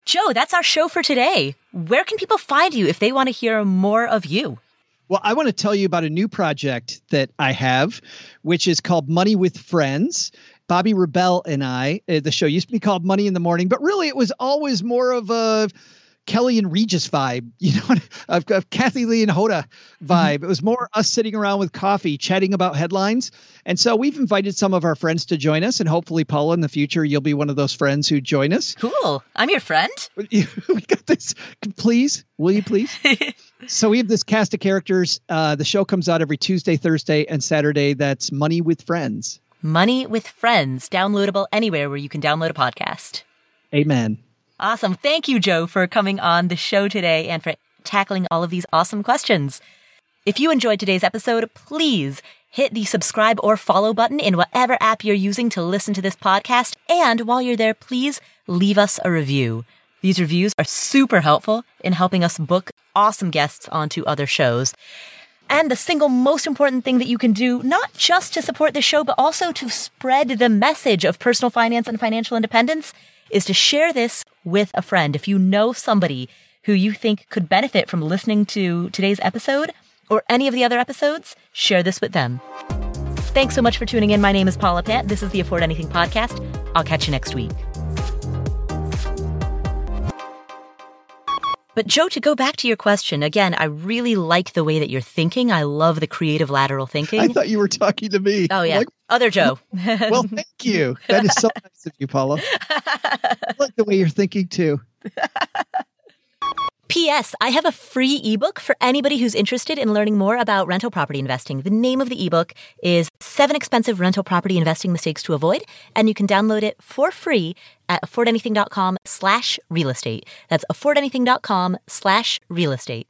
Joe, that's our show for today. Where can people find you if they want to hear more of you? Well, I want to tell you about a new project that I have, which is called Money with Friends. Bobbi Rebell and I, uh, the show used to be called Money in the Morning, but really it was always more of a Kelly and Regis vibe, you know, of, of Kathie Lee and Hoda vibe. Mm-hmm. It was more us sitting around with coffee, chatting about headlines. And so we've invited some of our friends to join us, and hopefully, Paula, in the future, you'll be one of those friends who join us. Cool. I'm your friend. we got this. Please, will you please? so we have this cast of characters. Uh, the show comes out every Tuesday, Thursday, and Saturday. That's Money with Friends. Money with Friends, downloadable anywhere where you can download a podcast. Amen. Awesome. Thank you, Joe, for coming on the show today and for tackling all of these awesome questions. If you enjoyed today's episode, please hit the subscribe or follow button in whatever app you're using to listen to this podcast. And while you're there, please leave us a review. These reviews are super helpful in helping us book awesome guests onto other shows. And the single most important thing that you can do, not just to support the show, but also to spread the message of personal finance and financial independence, is to share this with a friend. If you know somebody who you think could benefit from listening to today's episode or any of the other episodes, share this with them. Thanks so much for tuning in. My name is Paula Pant. This is the Afford Anything podcast. I'll catch you next week. But Joe, to go back to your question, again, I really like the way that you're thinking. I love the creative lateral thinking. I thought you were talking to me. Oh, yeah. Like, Other Joe. well, thank you. That is so nice of you, Paula. I like the way you're thinking too. P.S. I have a free ebook for anybody who's interested in learning more about rental property investing. The name of the ebook is Seven Expensive Rental Property Investing Mistakes to Avoid, and you can download it for free at affordanything.com slash real estate. That's affordanything.com slash real estate.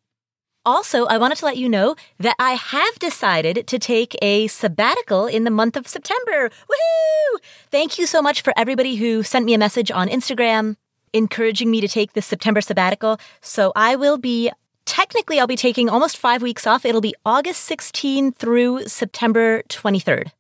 Also, I wanted to let you know that I have decided to take a sabbatical in the month of September. Woohoo! Thank you so much for everybody who sent me a message on Instagram, encouraging me to take this September sabbatical. So I will be technically I'll be taking almost 5 weeks off. It'll be August 16 through September 23rd.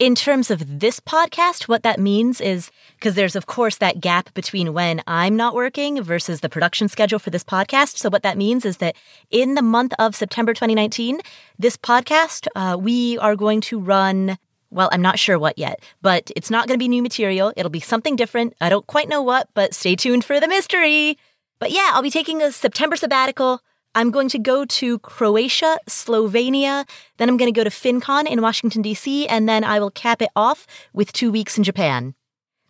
In terms of this podcast, what that means is because there's, of course, that gap between when I'm not working versus the production schedule for this podcast. So, what that means is that in the month of September 2019, this podcast, uh, we are going to run well, I'm not sure what yet, but it's not going to be new material. It'll be something different. I don't quite know what, but stay tuned for the mystery. But yeah, I'll be taking a September sabbatical. I'm going to go to Croatia, Slovenia, then I'm going to go to FinCon in Washington, D.C., and then I will cap it off with two weeks in Japan.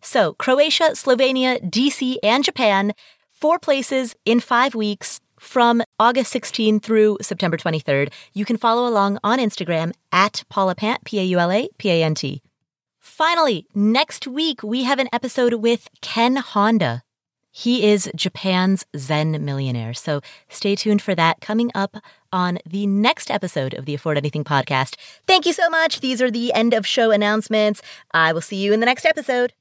So, Croatia, Slovenia, DC, and Japan, four places in five weeks from August 16 through September 23rd. You can follow along on Instagram at Paula Pant, P A U L A P A N T. Finally, next week we have an episode with Ken Honda. He is Japan's Zen millionaire. So stay tuned for that coming up on the next episode of the Afford Anything podcast. Thank you so much. These are the end of show announcements. I will see you in the next episode.